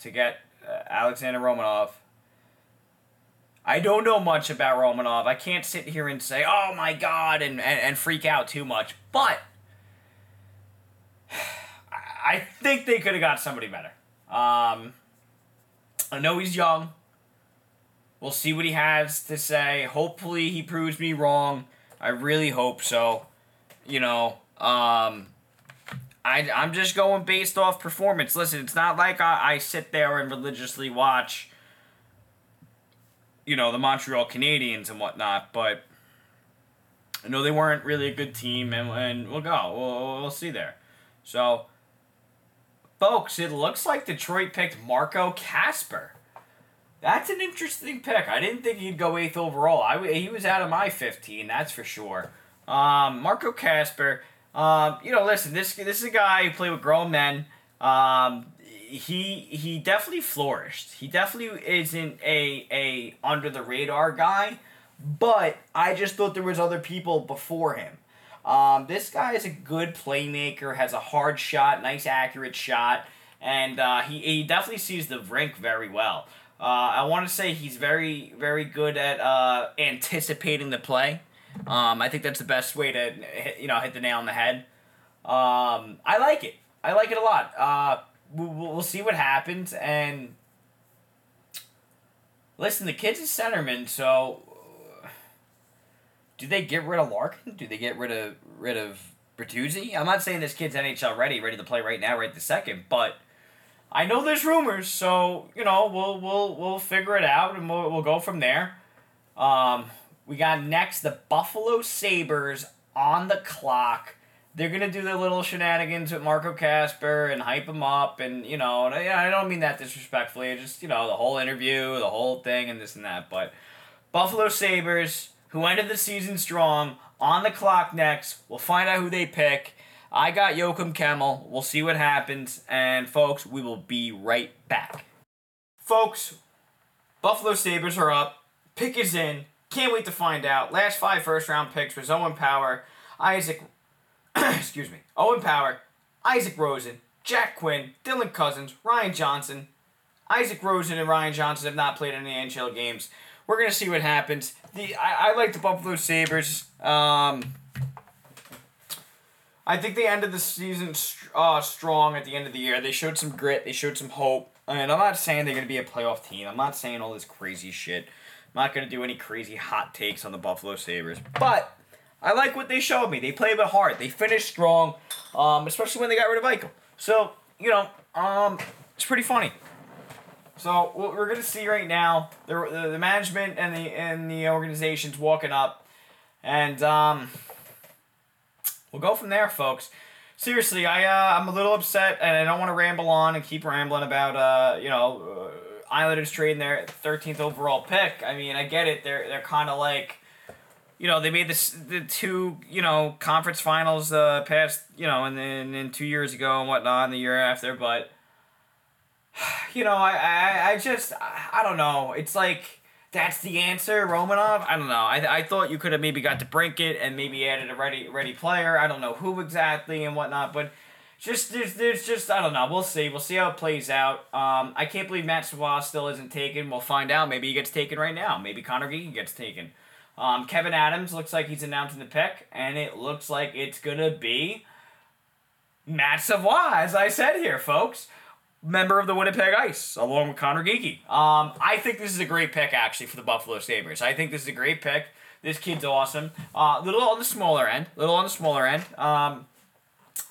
to get uh, Alexander Romanov. I don't know much about Romanov. I can't sit here and say, "Oh my God," and, and, and freak out too much. But <sighs> I think they could have got somebody better. Um, I know he's young. We'll see what he has to say. Hopefully, he proves me wrong. I really hope so. You know, um, I, I'm just going based off performance. Listen, it's not like I, I sit there and religiously watch, you know, the Montreal Canadiens and whatnot, but I know they weren't really a good team, and, and we'll go. We'll, we'll see there. So, folks, it looks like Detroit picked Marco Kasper. That's an interesting pick. I didn't think he'd go eighth overall. I, he was out of my 15, that's for sure. Um, Marco Kasper, um, you know, listen, this this is a guy who played with grown men. Um, he he definitely flourished. He definitely isn't a a under the radar guy, but I just thought there was other people before him. Um, this guy is a good playmaker, has a hard shot, nice accurate shot, and uh, he, he definitely sees the rink very well. Uh, I want to say he's very, very good at uh, anticipating the play. Um, I think that's the best way to hit, you know hit the nail on the head. Um, I like it. I like it a lot. Uh, we'll, we'll see what happens. And listen, the kid's a centerman, so do they get rid of Larkin? Do they get rid of rid of Bertuzzi? I'm not saying this kid's NHL ready, ready to play right now, right the second, but I know there's rumors, so you know we'll we'll we'll figure it out and we'll we'll go from there. Um, we got next the Buffalo Sabres on the clock. They're gonna do their little shenanigans with Marco Kasper and hype him up, and you know, and I I don't mean that disrespectfully. Just you know the whole interview, the whole thing, and this and that. But Buffalo Sabres, who ended the season strong, on the clock next. We'll find out who they pick. I got Joakim Kemell. We'll see what happens, and folks, we will be right back. Folks, Buffalo Sabres are up. Pick is in. Can't wait to find out. Last five first round picks was Owen Power, Isaac, <coughs> excuse me, Owen Power, Isak Rosen, Jack Quinn, Dylan Cozens, Ryan Johnson. Isak Rosen and Ryan Johnson have not played any NHL games. We're gonna see what happens. The I, I like the Buffalo Sabres. Um, I think they ended the season uh, strong at the end of the year. They showed some grit. They showed some hope. And I'm not saying they're going to be a playoff team. I'm not saying all this crazy shit. I'm not going to do any crazy hot takes on the Buffalo Sabres. But I like what they showed me. They played with heart. They finished strong, um, especially when they got rid of Eichel. So, you know, um, it's pretty funny. So what we're gonna see right now, the, the, the management and the and the organization's walking up, and um, we'll go from there, folks. Seriously, I uh, I'm a little upset, and I don't want to ramble on and keep rambling about uh, you know uh, Islanders trading their 13th overall pick. I mean, I get it. They're they're kind of like, you know, they made this the two you know conference finals uh past you know and then two years ago and whatnot, and the year after, but <sighs> you know, I, I, I just, I don't know. It's like, that's the answer, Romanov. I don't know. I, I thought you could have maybe got DeBrincat and maybe added a ready ready player. I don't know who exactly and whatnot, but just there's there's just I don't know. We'll see. We'll see how it plays out. Um, I can't believe Matt Savoie still isn't taken. We'll find out. Maybe he gets taken right now. Maybe Conor Geekie gets taken. Um, Kevyn Adams looks like he's announcing the pick, and it looks like it's gonna be Matt Savoie, as I said here, folks member of the Winnipeg Ice, along with Conor Geekie. Um, I think this is a great pick, actually, for the Buffalo Sabres. I think this is a great pick. This kid's awesome. A uh, little on the smaller end. little on the smaller end. Um,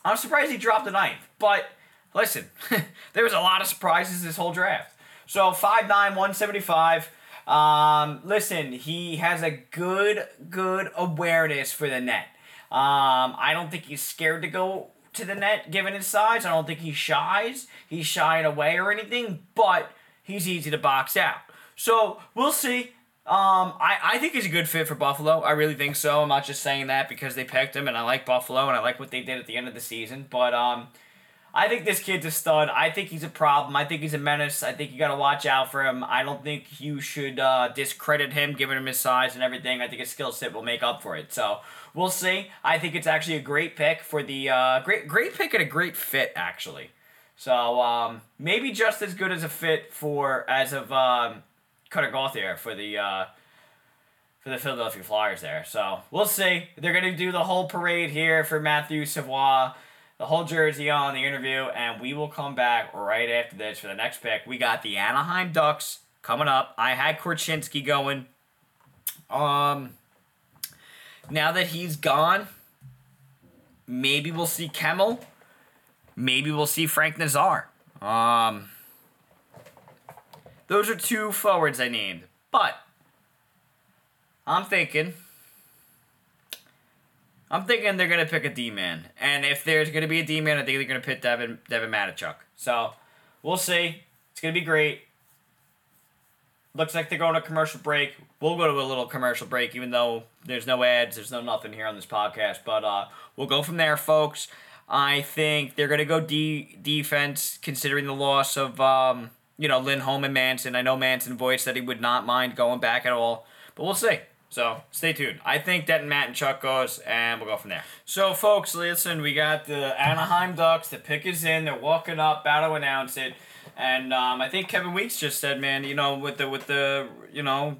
I'm surprised he dropped the ninth. But, listen, <laughs> there was a lot of surprises this whole draft. So, 5'9", 175. Um, listen, he has a good, good awareness for the net. Um, I don't think he's scared to go to the net given his size. I don't think he shies. He's shying away or anything, but he's easy to box out. So we'll see. Um, I, I think he's a good fit for Buffalo. I really think so. I'm not just saying that because they picked him and I like Buffalo and I like what they did at the end of the season. But um, I think this kid's a stud. I think he's a problem. I think he's a menace. I think you got to watch out for him. I don't think you should uh, discredit him, given him his size and everything. I think his skill set will make up for it. So we'll see. I think it's actually a great pick for the uh, great great pick and a great fit actually. So um, maybe just as good as a fit for as of um, Cutter Gauthier for the. Uh, for the Philadelphia Flyers there. So we'll see. They're to do the whole parade here for Matthew Savoie the whole jersey on the interview, and we will come back right after this for the next pick. We got the Anaheim Ducks coming up. I had Korchinski going. Um, now that he's gone, maybe we'll see Kemell. Maybe we'll see Frank Nazar. Um, those are two forwards I named, but I'm thinking I'm thinking they're gonna pick a D man, and if there's gonna be a D man, I think they're gonna pick Devin Devin Mateychuk. So we'll see. It's gonna be great. Looks like they're going to commercial break. We'll go to a little commercial break, even though there's no ads, there's no nothing here on this podcast. But uh, we'll go from there, folks. I think they're gonna go D defense, considering the loss of um, you know Lindholm and Manson. I know Manson voiced that he would not mind going back at all, but we'll see. So stay tuned. I think Denton, Matt, and Chuck goes, and we'll go from there. So, folks, listen, we got the Anaheim Ducks. The pick is in. They're walking up, about to announce it. And um, I think Kevin Weeks just said, man, you know, with the with the you know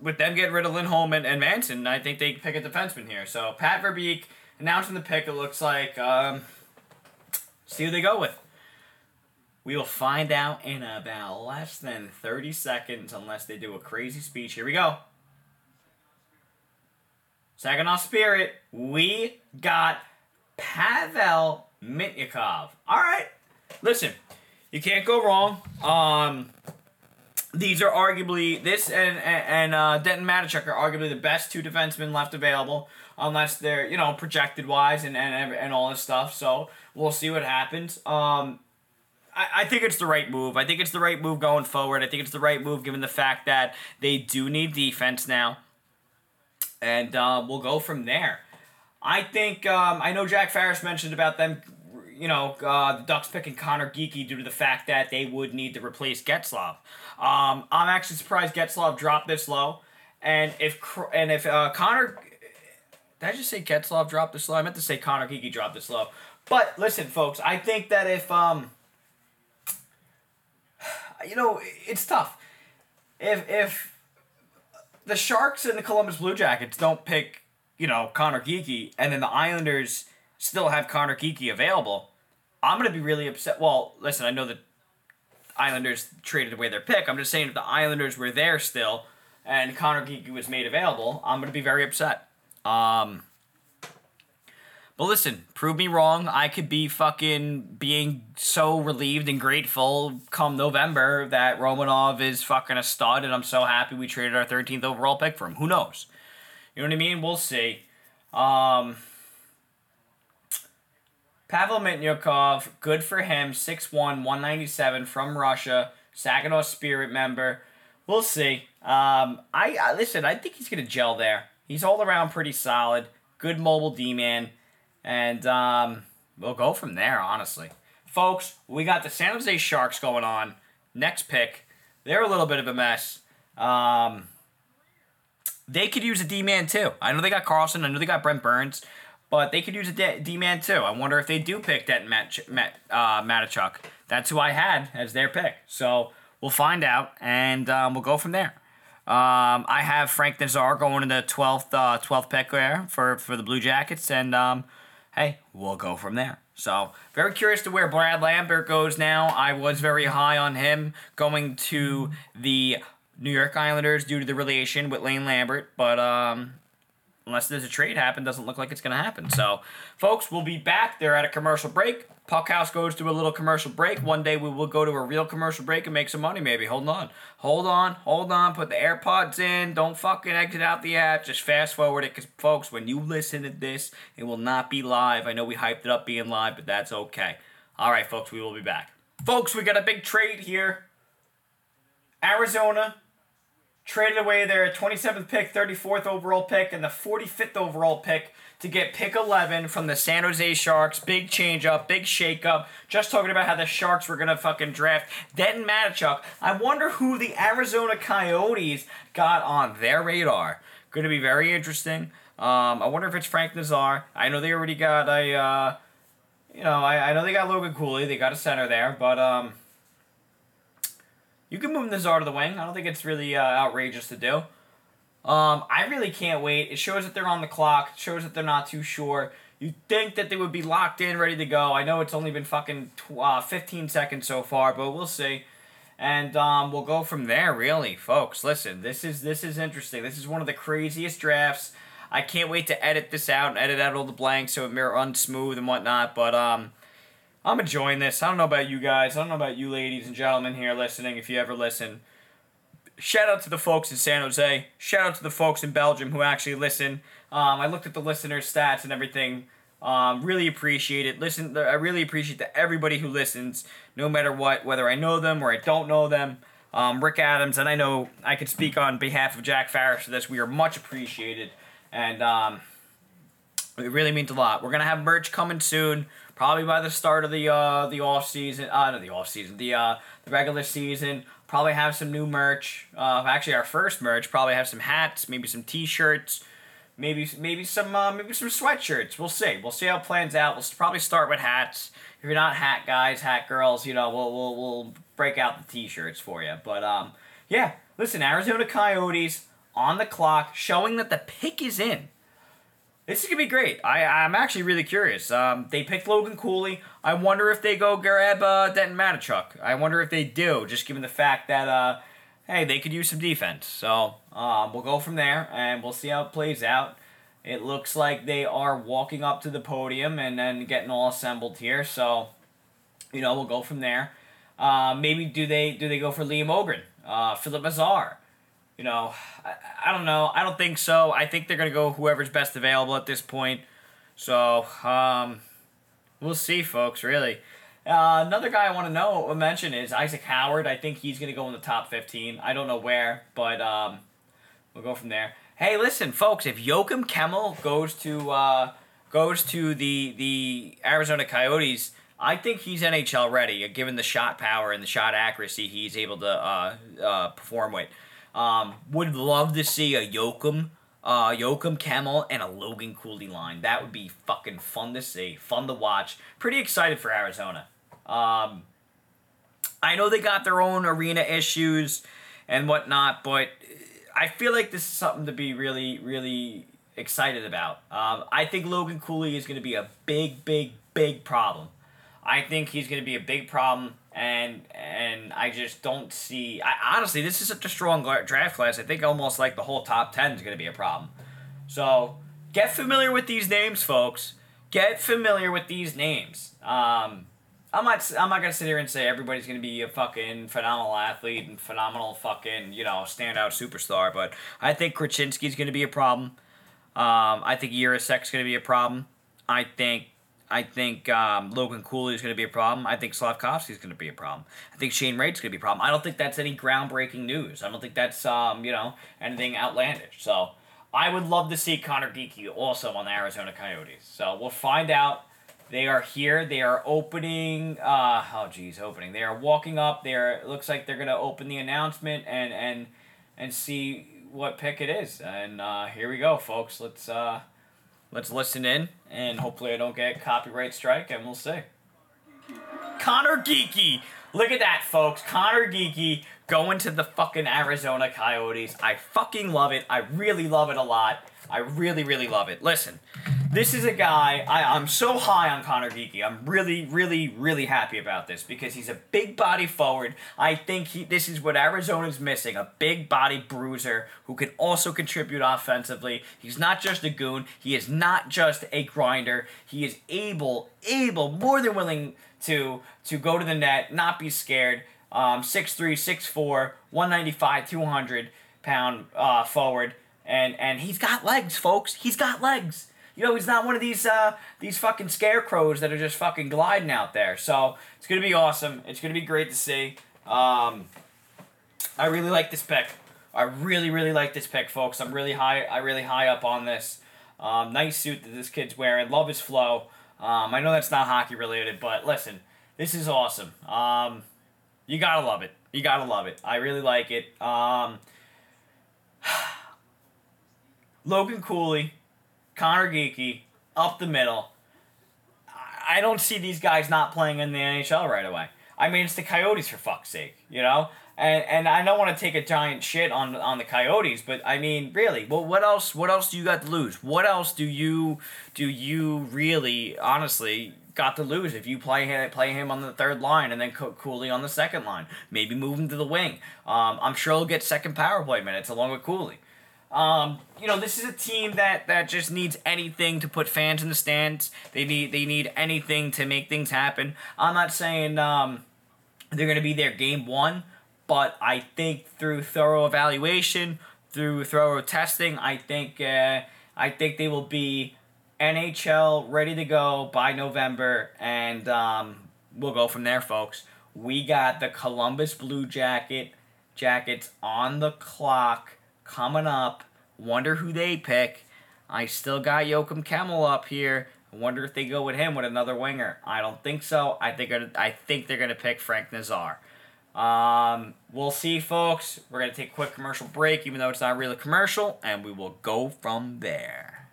with them getting rid of Lindholm and, and Manson, I think they pick a defenseman here. So Pat Verbeek announcing the pick. It looks like um, see who they go with. We will find out in about less than 30 seconds unless they do a crazy speech. Here we go. Saginaw Spirit, we got Pavel Mintyukov. All right. Listen, you can't go wrong. Um, these are arguably this and and, and uh, Denton Mateychuk are arguably the best two defensemen left available, unless they're you know projected wise and and and all this stuff. So we'll see what happens. Um, I, I think it's the right move. I think it's the right move going forward. I think it's the right move given the fact that they do need defense now, and uh, we'll go from there. I think um, I know Jack Farris mentioned about them you know, uh, the Ducks picking Conor Geekie due to the fact that they would need to replace Getzlaf. Um, I'm actually surprised Getzlaf dropped this low, and if and if uh, Connor, did I just say Getzlaf dropped this low? I meant to say Conor Geekie dropped this low. But listen, folks, I think that if um, you know, it's tough. If if the Sharks and the Columbus Blue Jackets don't pick, you know, Conor Geekie, and then the Islanders still have Conor Geekie available, I'm gonna be really upset. Well, listen, I know that Islanders traded away their pick. I'm just saying if the Islanders were there still and Conor Geekie was made available, I'm gonna be very upset. Um, but listen, prove me wrong. I could be fucking being so relieved and grateful come November that Romanov is fucking a stud, and I'm so happy we traded our 13th overall pick for him. Who knows? You know what I mean? We'll see. Um, Pavel Mintyukov, good for him, 6'1", 197 from Russia, Saginaw Spirit member. We'll see. Um, I, I listen. I think he's gonna gel there. He's all around pretty solid. Good mobile D man, and um, we'll go from there. Honestly, folks, we got the San Jose Sharks going on. Next pick, they're a little bit of a mess. Um, they could use a D man too. I know they got Karlsson. I know they got Brent Burns, but they could use a D man too. I wonder if they do pick that Matt, Matt uh, Mateychuk. That's who I had as their pick. So we'll find out, and um, we'll go from there. Um, I have Frank Nazar going in the twelfth uh, twelfth pick there for for the Blue Jackets, and um, hey, we'll go from there. So very curious to where Brad Lambert goes now. I was very high on him going to the New York Islanders due to the relation with Lane Lambert, but um, unless there's a trade happen, doesn't look like it's going to happen. So, folks, we'll be back. They're at a commercial break. PuckHouse goes to a little commercial break. One day we will go to a real commercial break and make some money, maybe. Hold on. Hold on. Hold on. Put the AirPods in. Don't fucking exit out the app. Just fast forward it because, folks, when you listen to this, it will not be live. I know we hyped it up being live, but that's okay. All right, folks, we will be back. Folks, we got a big trade here. Arizona traded away their 27th pick, 34th overall pick, and the 45th overall pick to get pick 11 from the San Jose Sharks. Big change up, big shake up. Just talking about how the Sharks were going to fucking draft Denton Mateychuk. I wonder who the Arizona Coyotes got on their radar. Going to be very interesting. Um, I wonder if it's Frank Nazar. I know they already got a, uh, you know, I, I know they got Logan Cooley. They got a center there, but um, you can move the Nazar to the wing. I don't think it's really uh, outrageous to do. Um, I really can't wait. It shows that they're on the clock. It shows that they're not too sure. You think that they would be locked in, ready to go. I know it's only been fucking tw- uh, 15 seconds so far, but we'll see. And um, we'll go from there, really, folks. Listen, this is this is interesting. This is one of the craziest drafts. I can't wait to edit this out and edit out all the blanks so it runs smooth and whatnot. But um, I'm enjoying this. I don't know about you guys. I don't know about you, ladies and gentlemen here listening. If you ever listen, shout out to the folks in San Jose. Shout out to the folks in Belgium who actually listen. Um, I looked at the listener stats and everything. Um, really appreciate it. Listen, I really appreciate that everybody who listens, no matter what, whether I know them or I don't know them. Um, Rick Adams, and I know I could speak on behalf of Jack Farris for this. We are much appreciated, and um, it really means a lot. We're gonna have merch coming soon, probably by the start of the uh, the off season. Uh, not the off season, the uh, the regular season. Probably have some new merch. Uh, actually, our first merch. Probably have some hats, maybe some T-shirts, maybe maybe some uh, maybe some sweatshirts. We'll see. We'll see how it plans out. We'll probably start with hats. If you're not hat guys, hat girls, you know, we'll we'll, we'll break out the T-shirts for you. But um, yeah. Listen, Arizona Coyotes on the clock, showing that the pick is in. This is gonna be great. I I'm actually really curious. Um, they picked Logan Cooley. I wonder if they go grab uh, Denton Mateychuk. I wonder if they do, just given the fact that uh, hey, they could use some defense. So um, we'll go from there, and we'll see how it plays out. It looks like they are walking up to the podium and then getting all assembled here. So you know we'll go from there. Uh, maybe do they do they go for Liam Ogren, uh, Filip Mesar? You know, I, I don't know. I don't think so. I think they're gonna go whoever's best available at this point. So um, we'll see, folks. Really. Uh, another guy I want to know mention is Isaac Howard. I think he's gonna go in the top fifteen. I don't know where, but um, we'll go from there. Hey, listen, folks. If Joakim Kemell goes to uh, goes to the the Arizona Coyotes, I think he's NHL ready, given the shot power and the shot accuracy he's able to uh, uh, perform with. Um, would love to see a Joakim, uh, Joakim Kemell and a Logan Cooley line. That would be fucking fun to see, fun to watch. Pretty excited for Arizona. Um, I know they got their own arena issues and whatnot, but I feel like this is something to be really, really excited about. Um, I think Logan Cooley is going to be a big, big, big problem. I think he's going to be a big problem, and and I just don't see. I honestly, this is such a strong draft class. I think almost like the whole top ten is going to be a problem. So get familiar with these names, folks. Get familiar with these names. Um, I'm not. I'm not gonna sit here and say everybody's gonna be a fucking phenomenal athlete and phenomenal fucking you know standout superstar, but I think Korchinski's gonna be a problem. Um, I think Jiricek's gonna be a problem. I think. I think um, Logan Cooley is going to be a problem. I think Slavkovsky is going to be a problem. I think Shane Wright's going to be a problem. I don't think that's any groundbreaking news. I don't think that's um, you know anything outlandish. So I would love to see Conor Geekie also on the Arizona Coyotes. So we'll find out. They are here. They are opening. Uh, oh, geez, opening. They are walking up. They are. It looks like they're gonna open the announcement and and and see what pick it is. And uh, here we go, folks. Let's uh, let's listen in, and hopefully I don't get copyright strike, and we'll see. Conor Geekie. Look at that, folks. Conor Geekie going to the fucking Arizona Coyotes. I fucking love it. I really love it a lot. I really, really love it. Listen, this is a guy, I, I'm so high on Conor Geekie. I'm really, really, really happy about this because he's a big body forward. I think he, this is what Arizona's missing a big body bruiser who can also contribute offensively. He's not just a goon, he is not just a grinder. He is able, able, more than willing to to go to the net, not be scared. Um, 6'3", 6'4", 195, 200 pound uh, forward, and and he's got legs, folks. He's got legs. You know, he's not one of these uh, these fucking scarecrows that are just fucking gliding out there. So it's gonna be awesome. It's gonna be great to see. Um, I really like this pick. I really, really like this pick, folks. I'm really high. I really high up on this. Um, nice suit that this kid's wearing. Love his flow. Um, I know that's not hockey related, but listen, this is awesome. Um, you gotta love it. You gotta love it. I really like it. Um, <sighs> Logan Cooley, Conor Geekie, up the middle. I- don't see these guys not playing in the NHL right away. I mean, it's the Coyotes for fuck's sake, you know. And and I don't want to take a giant shit on on the Coyotes, but I mean, really, well, what else? What else do you got to lose? What else do you do you really, honestly, got to lose if you play him play him on the third line and then Co- Cooley on the second line? Maybe move him to the wing. Um, I'm sure he'll get second power play minutes along with Cooley. Um, you know, this is a team that that just needs anything to put fans in the stands. They need they need anything to make things happen. I'm not saying um, they're going to be there game one, but I think through thorough evaluation, through thorough testing, I think uh, I think they will be NHL ready to go by November, and um, we'll go from there, folks. We got the Columbus Blue Jacket Jackets on the clock coming up. Wonder who they pick. I still got Joakim Kemell up here. I wonder if they go with him with another winger. I don't think so. I think I think they're gonna pick Frank Nazar. Um, we'll see, folks. We're gonna take a quick commercial break, even though it's not really commercial, and we will go from there.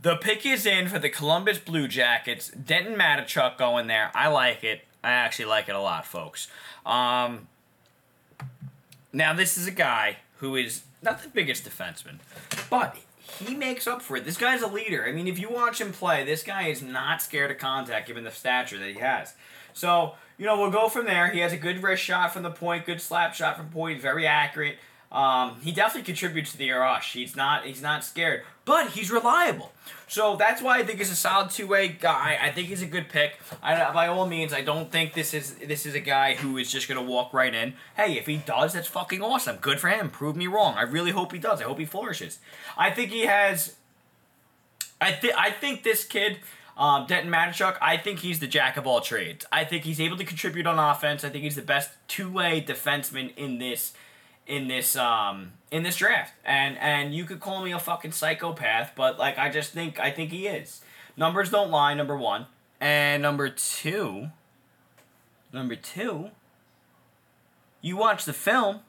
The pick is in for the Columbus Blue Jackets. Denton Mateychuk going there. I like it. I actually like it a lot, folks. Um, now this is a guy who is not the biggest defenseman, but he makes up for it. This guy's a leader. I mean, if you watch him play, this guy is not scared of contact, given the stature that he has. So you know, we'll go from there. He has a good wrist shot from the point, good slap shot from point, very accurate. Um, he definitely contributes to the rush. He's not he's not scared, but he's reliable. So that's why I think he's a solid two way guy. I think he's a good pick. I, by all means, I don't think this is this is a guy who is just gonna walk right in. Hey, if he does, that's fucking awesome. Good for him. Prove me wrong. I really hope he does. I hope he flourishes. I think he has. I think I think this kid. Um, Denton Mateychuk, I think he's the jack of all trades. I think he's able to contribute on offense. I think he's the best two-way defenseman in this in this um in this draft. And and you could call me a fucking psychopath, but like I just think I think he is. Numbers don't lie, number 1. And number 2 number 2 you watch the film,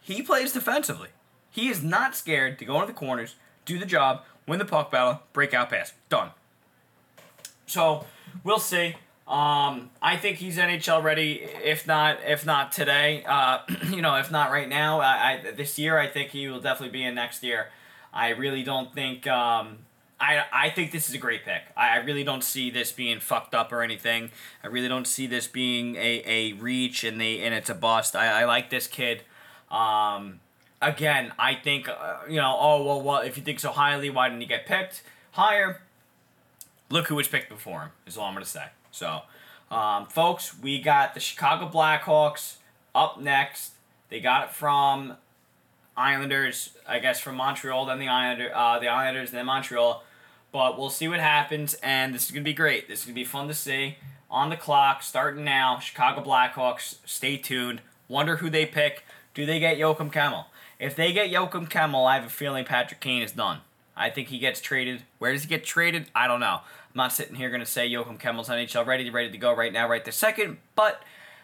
he plays defensively. He is not scared to go into the corners, do the job, win the puck battle, break out pass. Done. So, we'll see. Um, I think he's NHL ready. If not, if not today, uh, <clears throat> you know, if not right now, I, I this year, I think he will definitely be in next year. I really don't think. Um, I I think this is a great pick. I, I really don't see this being fucked up or anything. I really don't see this being a, a reach and the and it's a bust. I, I like this kid. Um, again, I think uh, you know. Oh well, well, if you think so highly, why didn't he get picked higher? Look who was picked before him. Is all I'm gonna say. So, um, folks, we got the Chicago Blackhawks up next. They got it from Islanders, I guess from Montreal, then the Islander, uh, the Islanders, then Montreal. But we'll see what happens, and this is gonna be great. This is gonna be fun to see. On the clock, starting now. Chicago Blackhawks. Stay tuned. Wonder who they pick. Do they get Joakim Kemell? If they get Joakim Kemell, I have a feeling Patrick Kane is done. I think he gets traded. Where does he get traded? I don't know. I'm not sitting here going to say Joakim Kemell's NHL ready, ready to go right now, right this second, but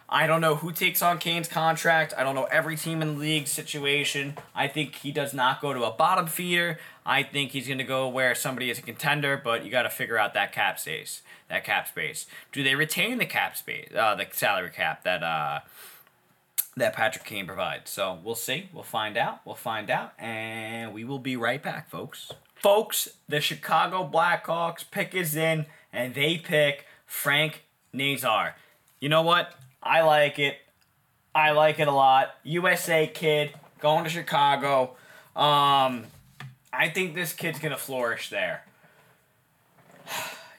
I don't know who takes on Kane's contract. I don't know every team in the league situation. I think he does not go to a bottom feeder. I think he's going to go where somebody is a contender, but you got to figure out that cap space. That cap space. Do they retain the cap space, uh, the salary cap that uh, that Patrick Kane provides? So we'll see. We'll find out. We'll find out, and we will be right back, folks. Folks, the Chicago Blackhawks pick is in, and they pick Frank Nazar. You know what? I like it. I like it a lot. USA kid going to Chicago. Um, I think this kid's gonna flourish there.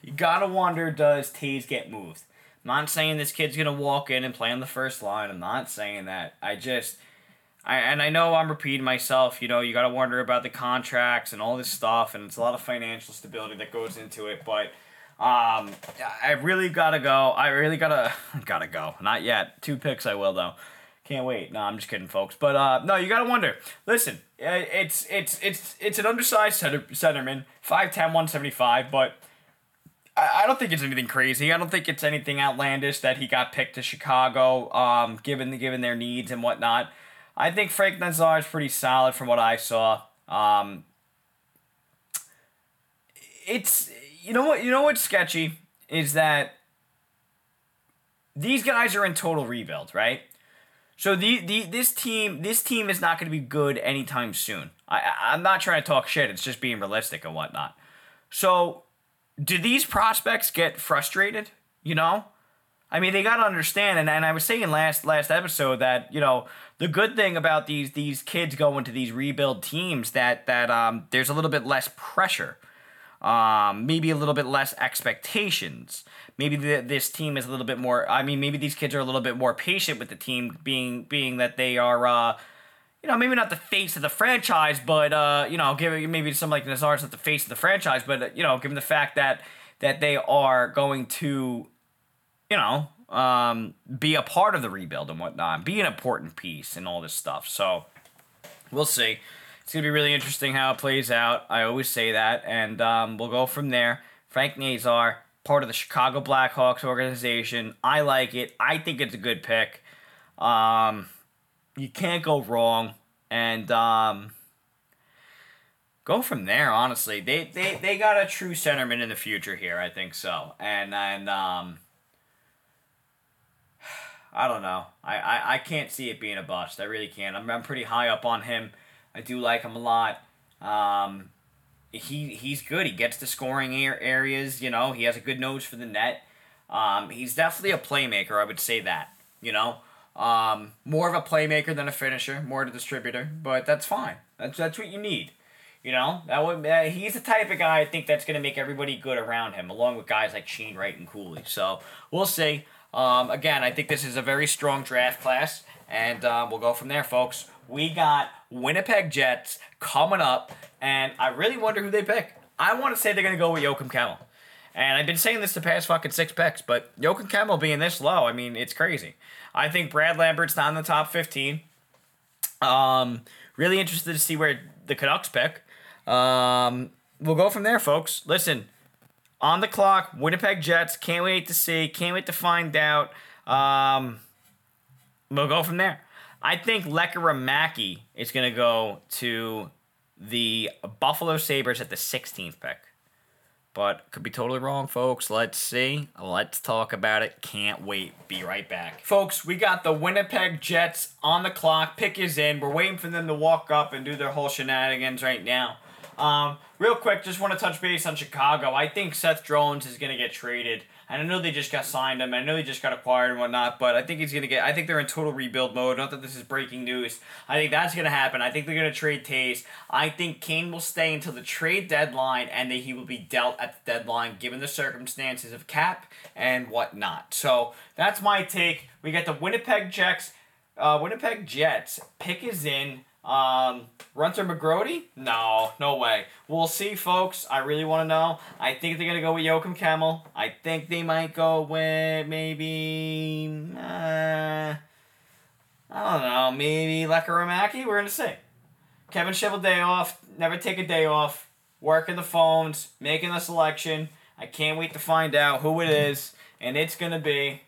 You gotta wonder, does Toews get moved? I'm not saying this kid's gonna walk in and play on the first line. I'm not saying that. I just, I and I know I'm repeating myself. You know, you gotta wonder about the contracts and all this stuff, and it's a lot of financial stability that goes into it. But um, I really gotta go. I really gotta <laughs> gotta go. Not yet. Two picks, I will though. Can't wait. No, I'm just kidding, folks. But uh, no, you gotta wonder. Listen, it's it's it's it's an undersized center, centerman, 5'10", 175, but I, I don't think it's anything crazy. I don't think it's anything outlandish that he got picked to Chicago, um, given given their needs and whatnot. I think Frank Nazar is pretty solid from what I saw. Um, it's you know what you know what's sketchy is that these guys are in total rebuild, right? So the, the this team this team is not going to be good anytime soon. I I'm not trying to talk shit. It's just being realistic and whatnot. So do these prospects get frustrated? You know, I mean, they got to understand, and, and I was saying last last episode that you know the good thing about these these kids going to these rebuild teams that that um, there's a little bit less pressure, um, maybe a little bit less expectations. Maybe the, this team is a little bit more. I mean, maybe these kids are a little bit more patient with the team, being being that they are. Uh, you know, maybe not the face of the franchise, but uh, you know, give maybe some like Nazar's not the face of the franchise, but uh, you know, given the fact that that they are going to you know, um, be a part of the rebuild and whatnot, be an important piece and all this stuff. So we'll see. It's gonna be really interesting how it plays out. I always say that, and um, we'll go from there. Frank Nazar, part of the Chicago Blackhawks organization. I like it. I think it's a good pick. Um, you can't go wrong, and um, go from there. Honestly, they they they got a true centerman in the future here. I think so, and and um. I don't know. I, I, I can't see it being a bust. I really can't. I'm, I'm pretty high up on him. I do like him a lot. Um, he he's good. He gets the scoring ar- areas. You know, he has a good nose for the net. Um, he's definitely a playmaker. I would say that. You know, um, more of a playmaker than a finisher, more of a distributor. But that's fine. That's that's what you need. You know, that would uh, he's the type of guy I think that's gonna make everybody good around him, along with guys like Shane Wright and Cooley. So we'll see. Um, again, I think this is a very strong draft class, and uh, we'll go from there, folks. We got Winnipeg Jets coming up, and I really wonder who they pick. I want to say they're gonna go with Joakim Kemell. And I've been saying this the past fucking six picks, but Joakim Kemell being this low, I mean, it's crazy. I think Brad Lambert's not in the top 15. Um, really interested to see where the Canucks pick. Um, we'll go from there, folks. Listen, on the clock, Winnipeg Jets. Can't wait to see. Can't wait to find out. Um, we'll go from there. I think Lekkerimaki is going to go to the Buffalo Sabres at the 16th pick. But could be totally wrong, folks. Let's see. Let's talk about it. Can't wait. Be right back. Folks, we got the Winnipeg Jets on the clock. Pick is in. We're waiting for them to walk up and do their whole shenanigans right now. Um, real quick, just want to touch base on Chicago. I think Seth Jones is going to get traded. And I know they just got signed him. I know they just got acquired and whatnot, but I think he's going to get. I think they're in total rebuild mode. Not that this is breaking news. I think that's going to happen. I think they're going to trade Toews. I think Kane will stay until the trade deadline and that he will be dealt at the deadline given the circumstances of cap and whatnot. So that's my take. We got the Winnipeg Jets. Uh, Winnipeg Jets. Pick is in. Um, Rutger McGroarty? No, no way. We'll see, folks. I really want to know. I think they're gonna go with Joakim Kemell. I think they might go with maybe. Uh, I don't know. Maybe Lekkerimaki. We're gonna see. Kevin Cheveldayoff. Never take a day off. Working the phones. Making the selection. I can't wait to find out who it is, and it's gonna be.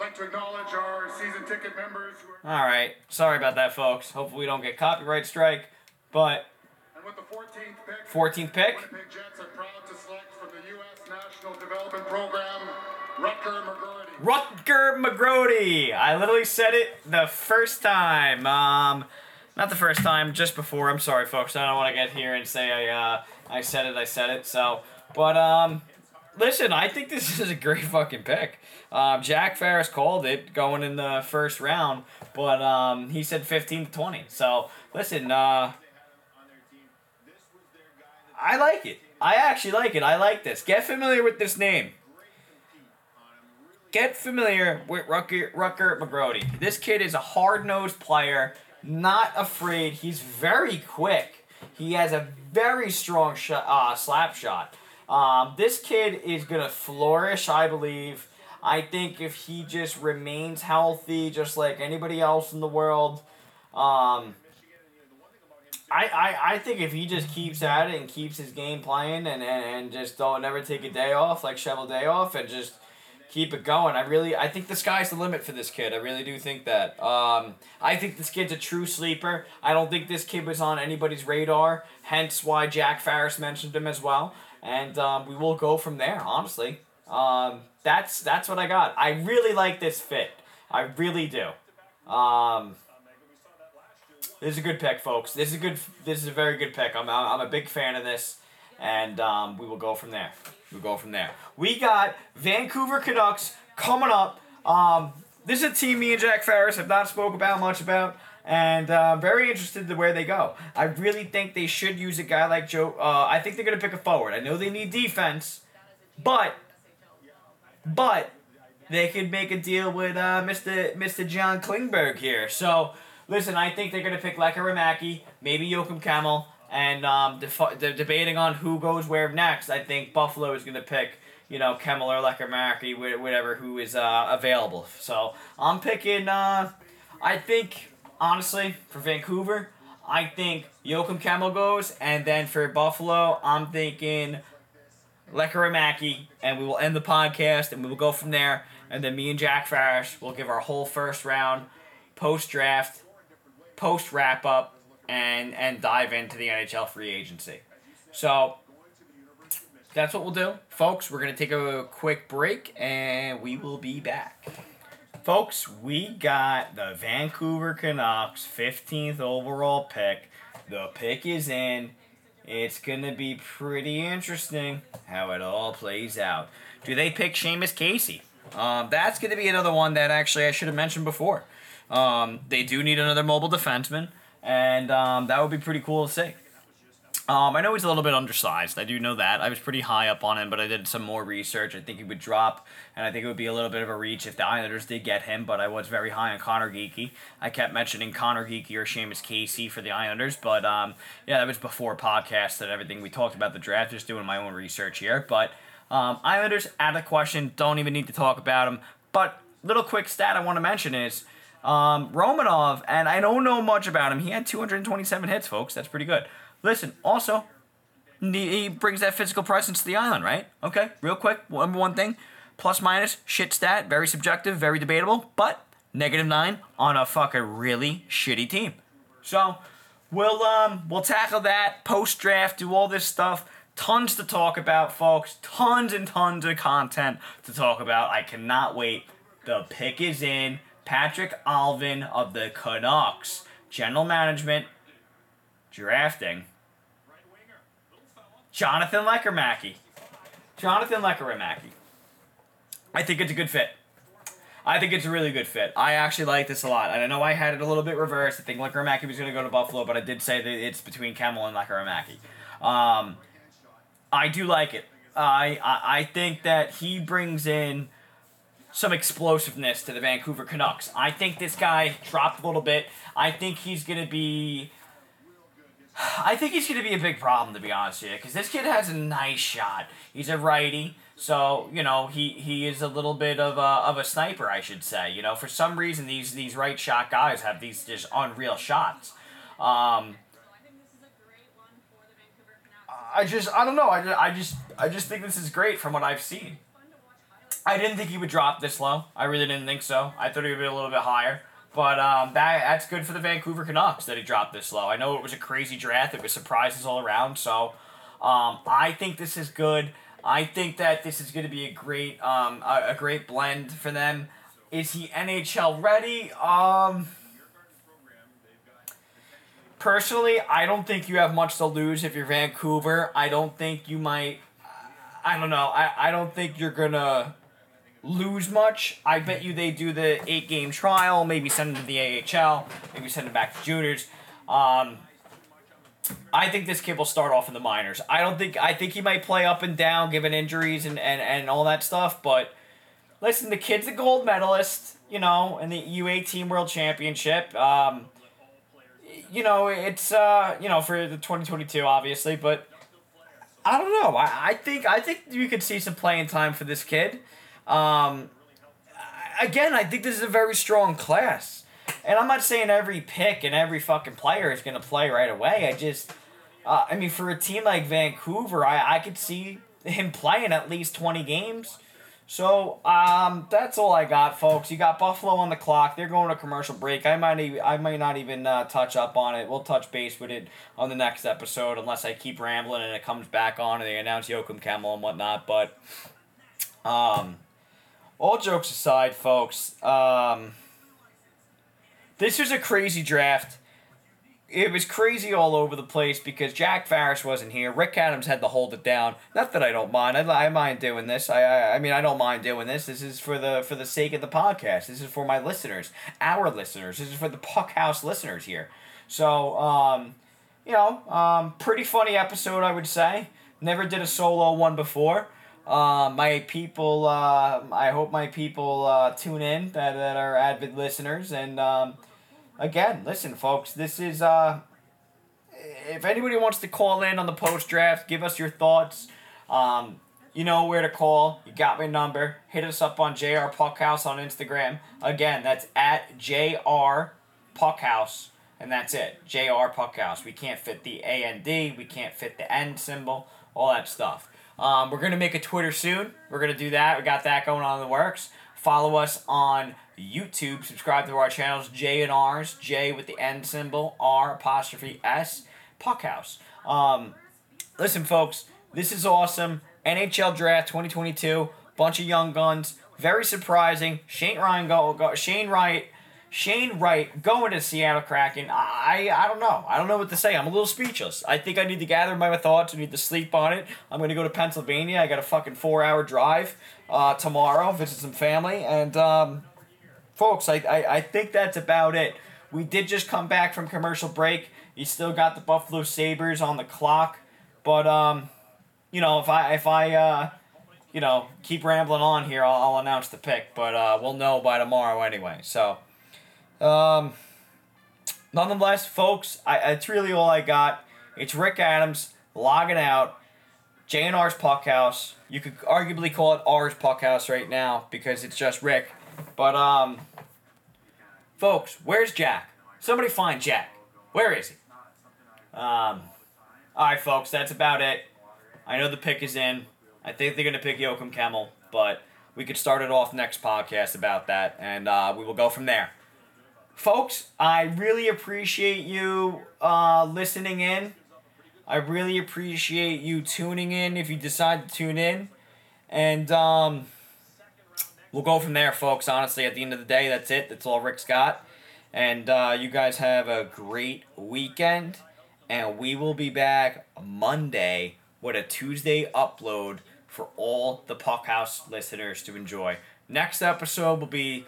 Like to acknowledge our season ticket members who are, All right. Sorry about that, folks. Hopefully we don't get copyright strike, but and with the 14th pick, 14th pick. Winnipeg Jets are proud to select from the U.S. National Development Program, Rutger McGroarty. Rutger McGroarty. I literally said it the first time. Um, not the first time, just before. I'm sorry, folks. I don't want to get here and say I uh, I said it. I said it. So, but um, listen, I think this <laughs> is a great fucking pick. Um, Jack Farris called it going in the first round, but um, he said 15 to 20. So listen, uh, I like it. I actually like it. I like this. Get familiar with this name get familiar with Rutger, Rutger McGroarty. This kid is a hard nosed player, not afraid. He's very quick. He has a very strong shot, uh, slap shot. Um, this kid is going to flourish, I believe. I think if he just remains healthy, just like anybody else in the world, um, I, I, I think if he just keeps at it and keeps his game playing and, and, and just don't never take a day off, like shovel day off, and just keep it going. I really, I think the sky's the limit for this kid. I really do think that. Um, I think this kid's a true sleeper. I don't think this kid was on anybody's radar. Hence why Jack Farris mentioned him as well. And um, we will go from there. Honestly, um, that's that's what I got. I really like this fit. I really do. Um, this is a good pick, folks. This is a good. This is a very good pick. I'm I'm a big fan of this, and um, we will go from there. We'll go from there. We got Vancouver Canucks coming up. Um, this is a team me and Jack Farris have not spoke about much about, and uh, I'm very interested in where they go. I really think they should use a guy like Joe. Uh, I think they're gonna pick a forward. I know they need defense, but but they could make a deal with uh, Mr. Mr. John Klingberg here. So listen, I think they're gonna pick Lekkerimaki, maybe Joakim Kemell, and um, def- de- debating on who goes where next. I think Buffalo is gonna pick you know Kemell or Lekkerimaki, wh- whatever who is uh, available. So I'm picking. Uh, I think honestly for Vancouver, I think Joakim Kemell goes, and then for Buffalo, I'm thinking. Lekkerimaki, and we will end the podcast, and we will go from there. and then me and Jack Farris will give our whole first round, post draft, post wrap up, and and dive into the NHL free agency. So that's what we'll do, folks. We're gonna take a quick break, and we will be back. Folks, we got the Vancouver Canucks 15th overall pick. The pick is in. It's going to be pretty interesting how it all plays out. Do they pick Seamus Casey? Um, that's going to be another one that actually I should have mentioned before. Um, they do need another mobile defenseman, and um, that would be pretty cool to see. Um, I know he's a little bit undersized. I do know that. I was pretty high up on him, but I did some more research. I think he would drop, and I think it would be a little bit of a reach if the Islanders did get him. But I was very high on Conor Geekie. I kept mentioning Conor Geekie or Seamus Casey for the Islanders, but um, yeah, that was before podcast and everything. We talked about the draft. Just doing my own research here, but um, Islanders out of question. Don't even need to talk about them. But little quick stat I want to mention is. Um, Romanov, and I don't know much about him. He had 227 hits, folks. That's pretty good. Listen, also, he brings that physical presence to the island, right? Okay, real quick, number one thing, plus minus, shit stat, very subjective, very debatable, but negative nine on a fucking really shitty team. So we'll um we'll tackle that post draft, do all this stuff. Tons to talk about, folks. Tons and tons of content to talk about. I cannot wait. The pick is in. Patrik Allvin of the Canucks, general management, drafting Jonathan Lekkerimaki. Jonathan Lekkerimaki. I think it's a good fit. I think it's a really good fit. I actually like this a lot. And I know I had it a little bit reversed. I think Lekkerimaki was going to go to Buffalo, but I did say that it's between Kemell and Lekkerimaki. Um, I do like it. I, I I think that he brings in some explosiveness to the Vancouver Canucks. I think this guy dropped a little bit. I think he's going to be I think he's going to be a big problem, to be honest with you, because this kid has a nice shot. He's a righty, so you know he, he is a little bit of a, of a sniper, I should say. You know, for some reason these these right shot guys have these just unreal shots. Um, I just I don't know. I just, I just I just think this is great from what I've seen. I didn't think he would drop this low. I really didn't think so. I thought he would be a little bit higher. But um, that that's good for the Vancouver Canucks that he dropped this low. I know it was a crazy draft. It was surprises all around. So um, I think this is good. I think that this is going to be a great um, a, a great blend for them. Is he NHL ready? Um, personally, I don't think you have much to lose if you're Vancouver. I don't think you might. I don't know. I, I don't think you're gonna lose much. I bet you they do the eight game trial, maybe send him to the AHL, maybe send him back to juniors. Um, I think this kid will start off in the minors. I don't think I think he might play up and down given injuries and, and, and all that stuff, but listen, the kid's a gold medalist, you know, in the U eighteen world championship. Um, you know, it's uh, you know, for the twenty twenty two obviously, but I don't know. I, I think I think you could see some playing time for this kid. Um, again, I think this is a very strong class. And I'm not saying every pick and every fucking player is going to play right away. I just, uh, I mean, for a team like Vancouver, I, I could see him playing at least 20 games. So um, that's all I got, folks. You got Buffalo on the clock. They're going to commercial break. I might even, I might not even uh, touch up on it. We'll touch base with it on the next episode, unless I keep rambling and it comes back on and they announce Joakim Kemell and whatnot. But um, all jokes aside, folks, um, this was a crazy draft. It was crazy all over the place because Jack Farris wasn't here. Rick Adams had to hold it down. Not that I don't mind. I, I mind doing this. I, I I mean I don't mind doing this. This is for the for the sake of the podcast. This is for my listeners, our listeners. This is for the Puck House listeners here. So um, you know, um, pretty funny episode I would say. Never did a solo one before. Uh, my people, uh, I hope my people uh, tune in that, that are avid listeners. And um, again, listen, folks, this is. Uh, if anybody wants to call in on the post draft, give us your thoughts. Um, you know where to call. You got my number. Hit us up on JR Puckhouse on Instagram. Again, that's at JR Puckhouse. And that's it. JR Puckhouse. We can't fit the A and D. We can't fit the N symbol. All that stuff. Um, we're going to make a Twitter soon. We're going to do that. We got that going on in the works. Follow us on YouTube. Subscribe to our channels, J and R's, J with the N symbol, R apostrophe S, Puck House. Um, listen, folks, this is awesome. NHL Draft 2022, bunch of young guns. Very surprising. Shane Ryan go, go Shane Wright. Shane Wright going to Seattle Kraken. I I don't know. I don't know what to say. I'm a little speechless. I think I need to gather my thoughts. I need to sleep on it. I'm gonna go to Pennsylvania. I got a fucking four hour drive uh, tomorrow. Visit some family and um, folks. I, I I think that's about it. We did just come back from commercial break. You still got the Buffalo Sabres on the clock, but um, you know if I if I uh you know, keep rambling on here, I'll, I'll announce the pick, but uh, we'll know by tomorrow anyway. So, um, nonetheless, folks, I, it's really all I got. It's Rick Adams logging out. JNR's Puck House. You could arguably call it R's Puck House right now because it's just Rick. But, um, folks, where's Jack? Somebody find Jack. Where is he? Um, alright, folks, that's about it. I know the pick is in. I think they're going to pick Joakim Kemell, but we could start it off next podcast about that, and uh, we will go from there. Folks, I really appreciate you uh, listening in. I really appreciate you tuning in if you decide to tune in. And um, we'll go from there, folks. Honestly, at the end of the day, that's it. That's all Rick's got. And uh, you guys have a great weekend. And we will be back Monday with a Tuesday upload for all the Puck House listeners to enjoy. Next episode will be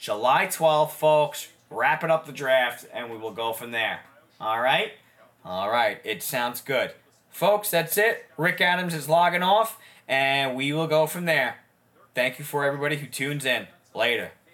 July 12th, folks. Wrapping up the draft, and we will go from there. All right? All right. It sounds good. Folks, that's it. Rick Adams is logging off, and we will go from there. Thank you for everybody who tunes in. Later.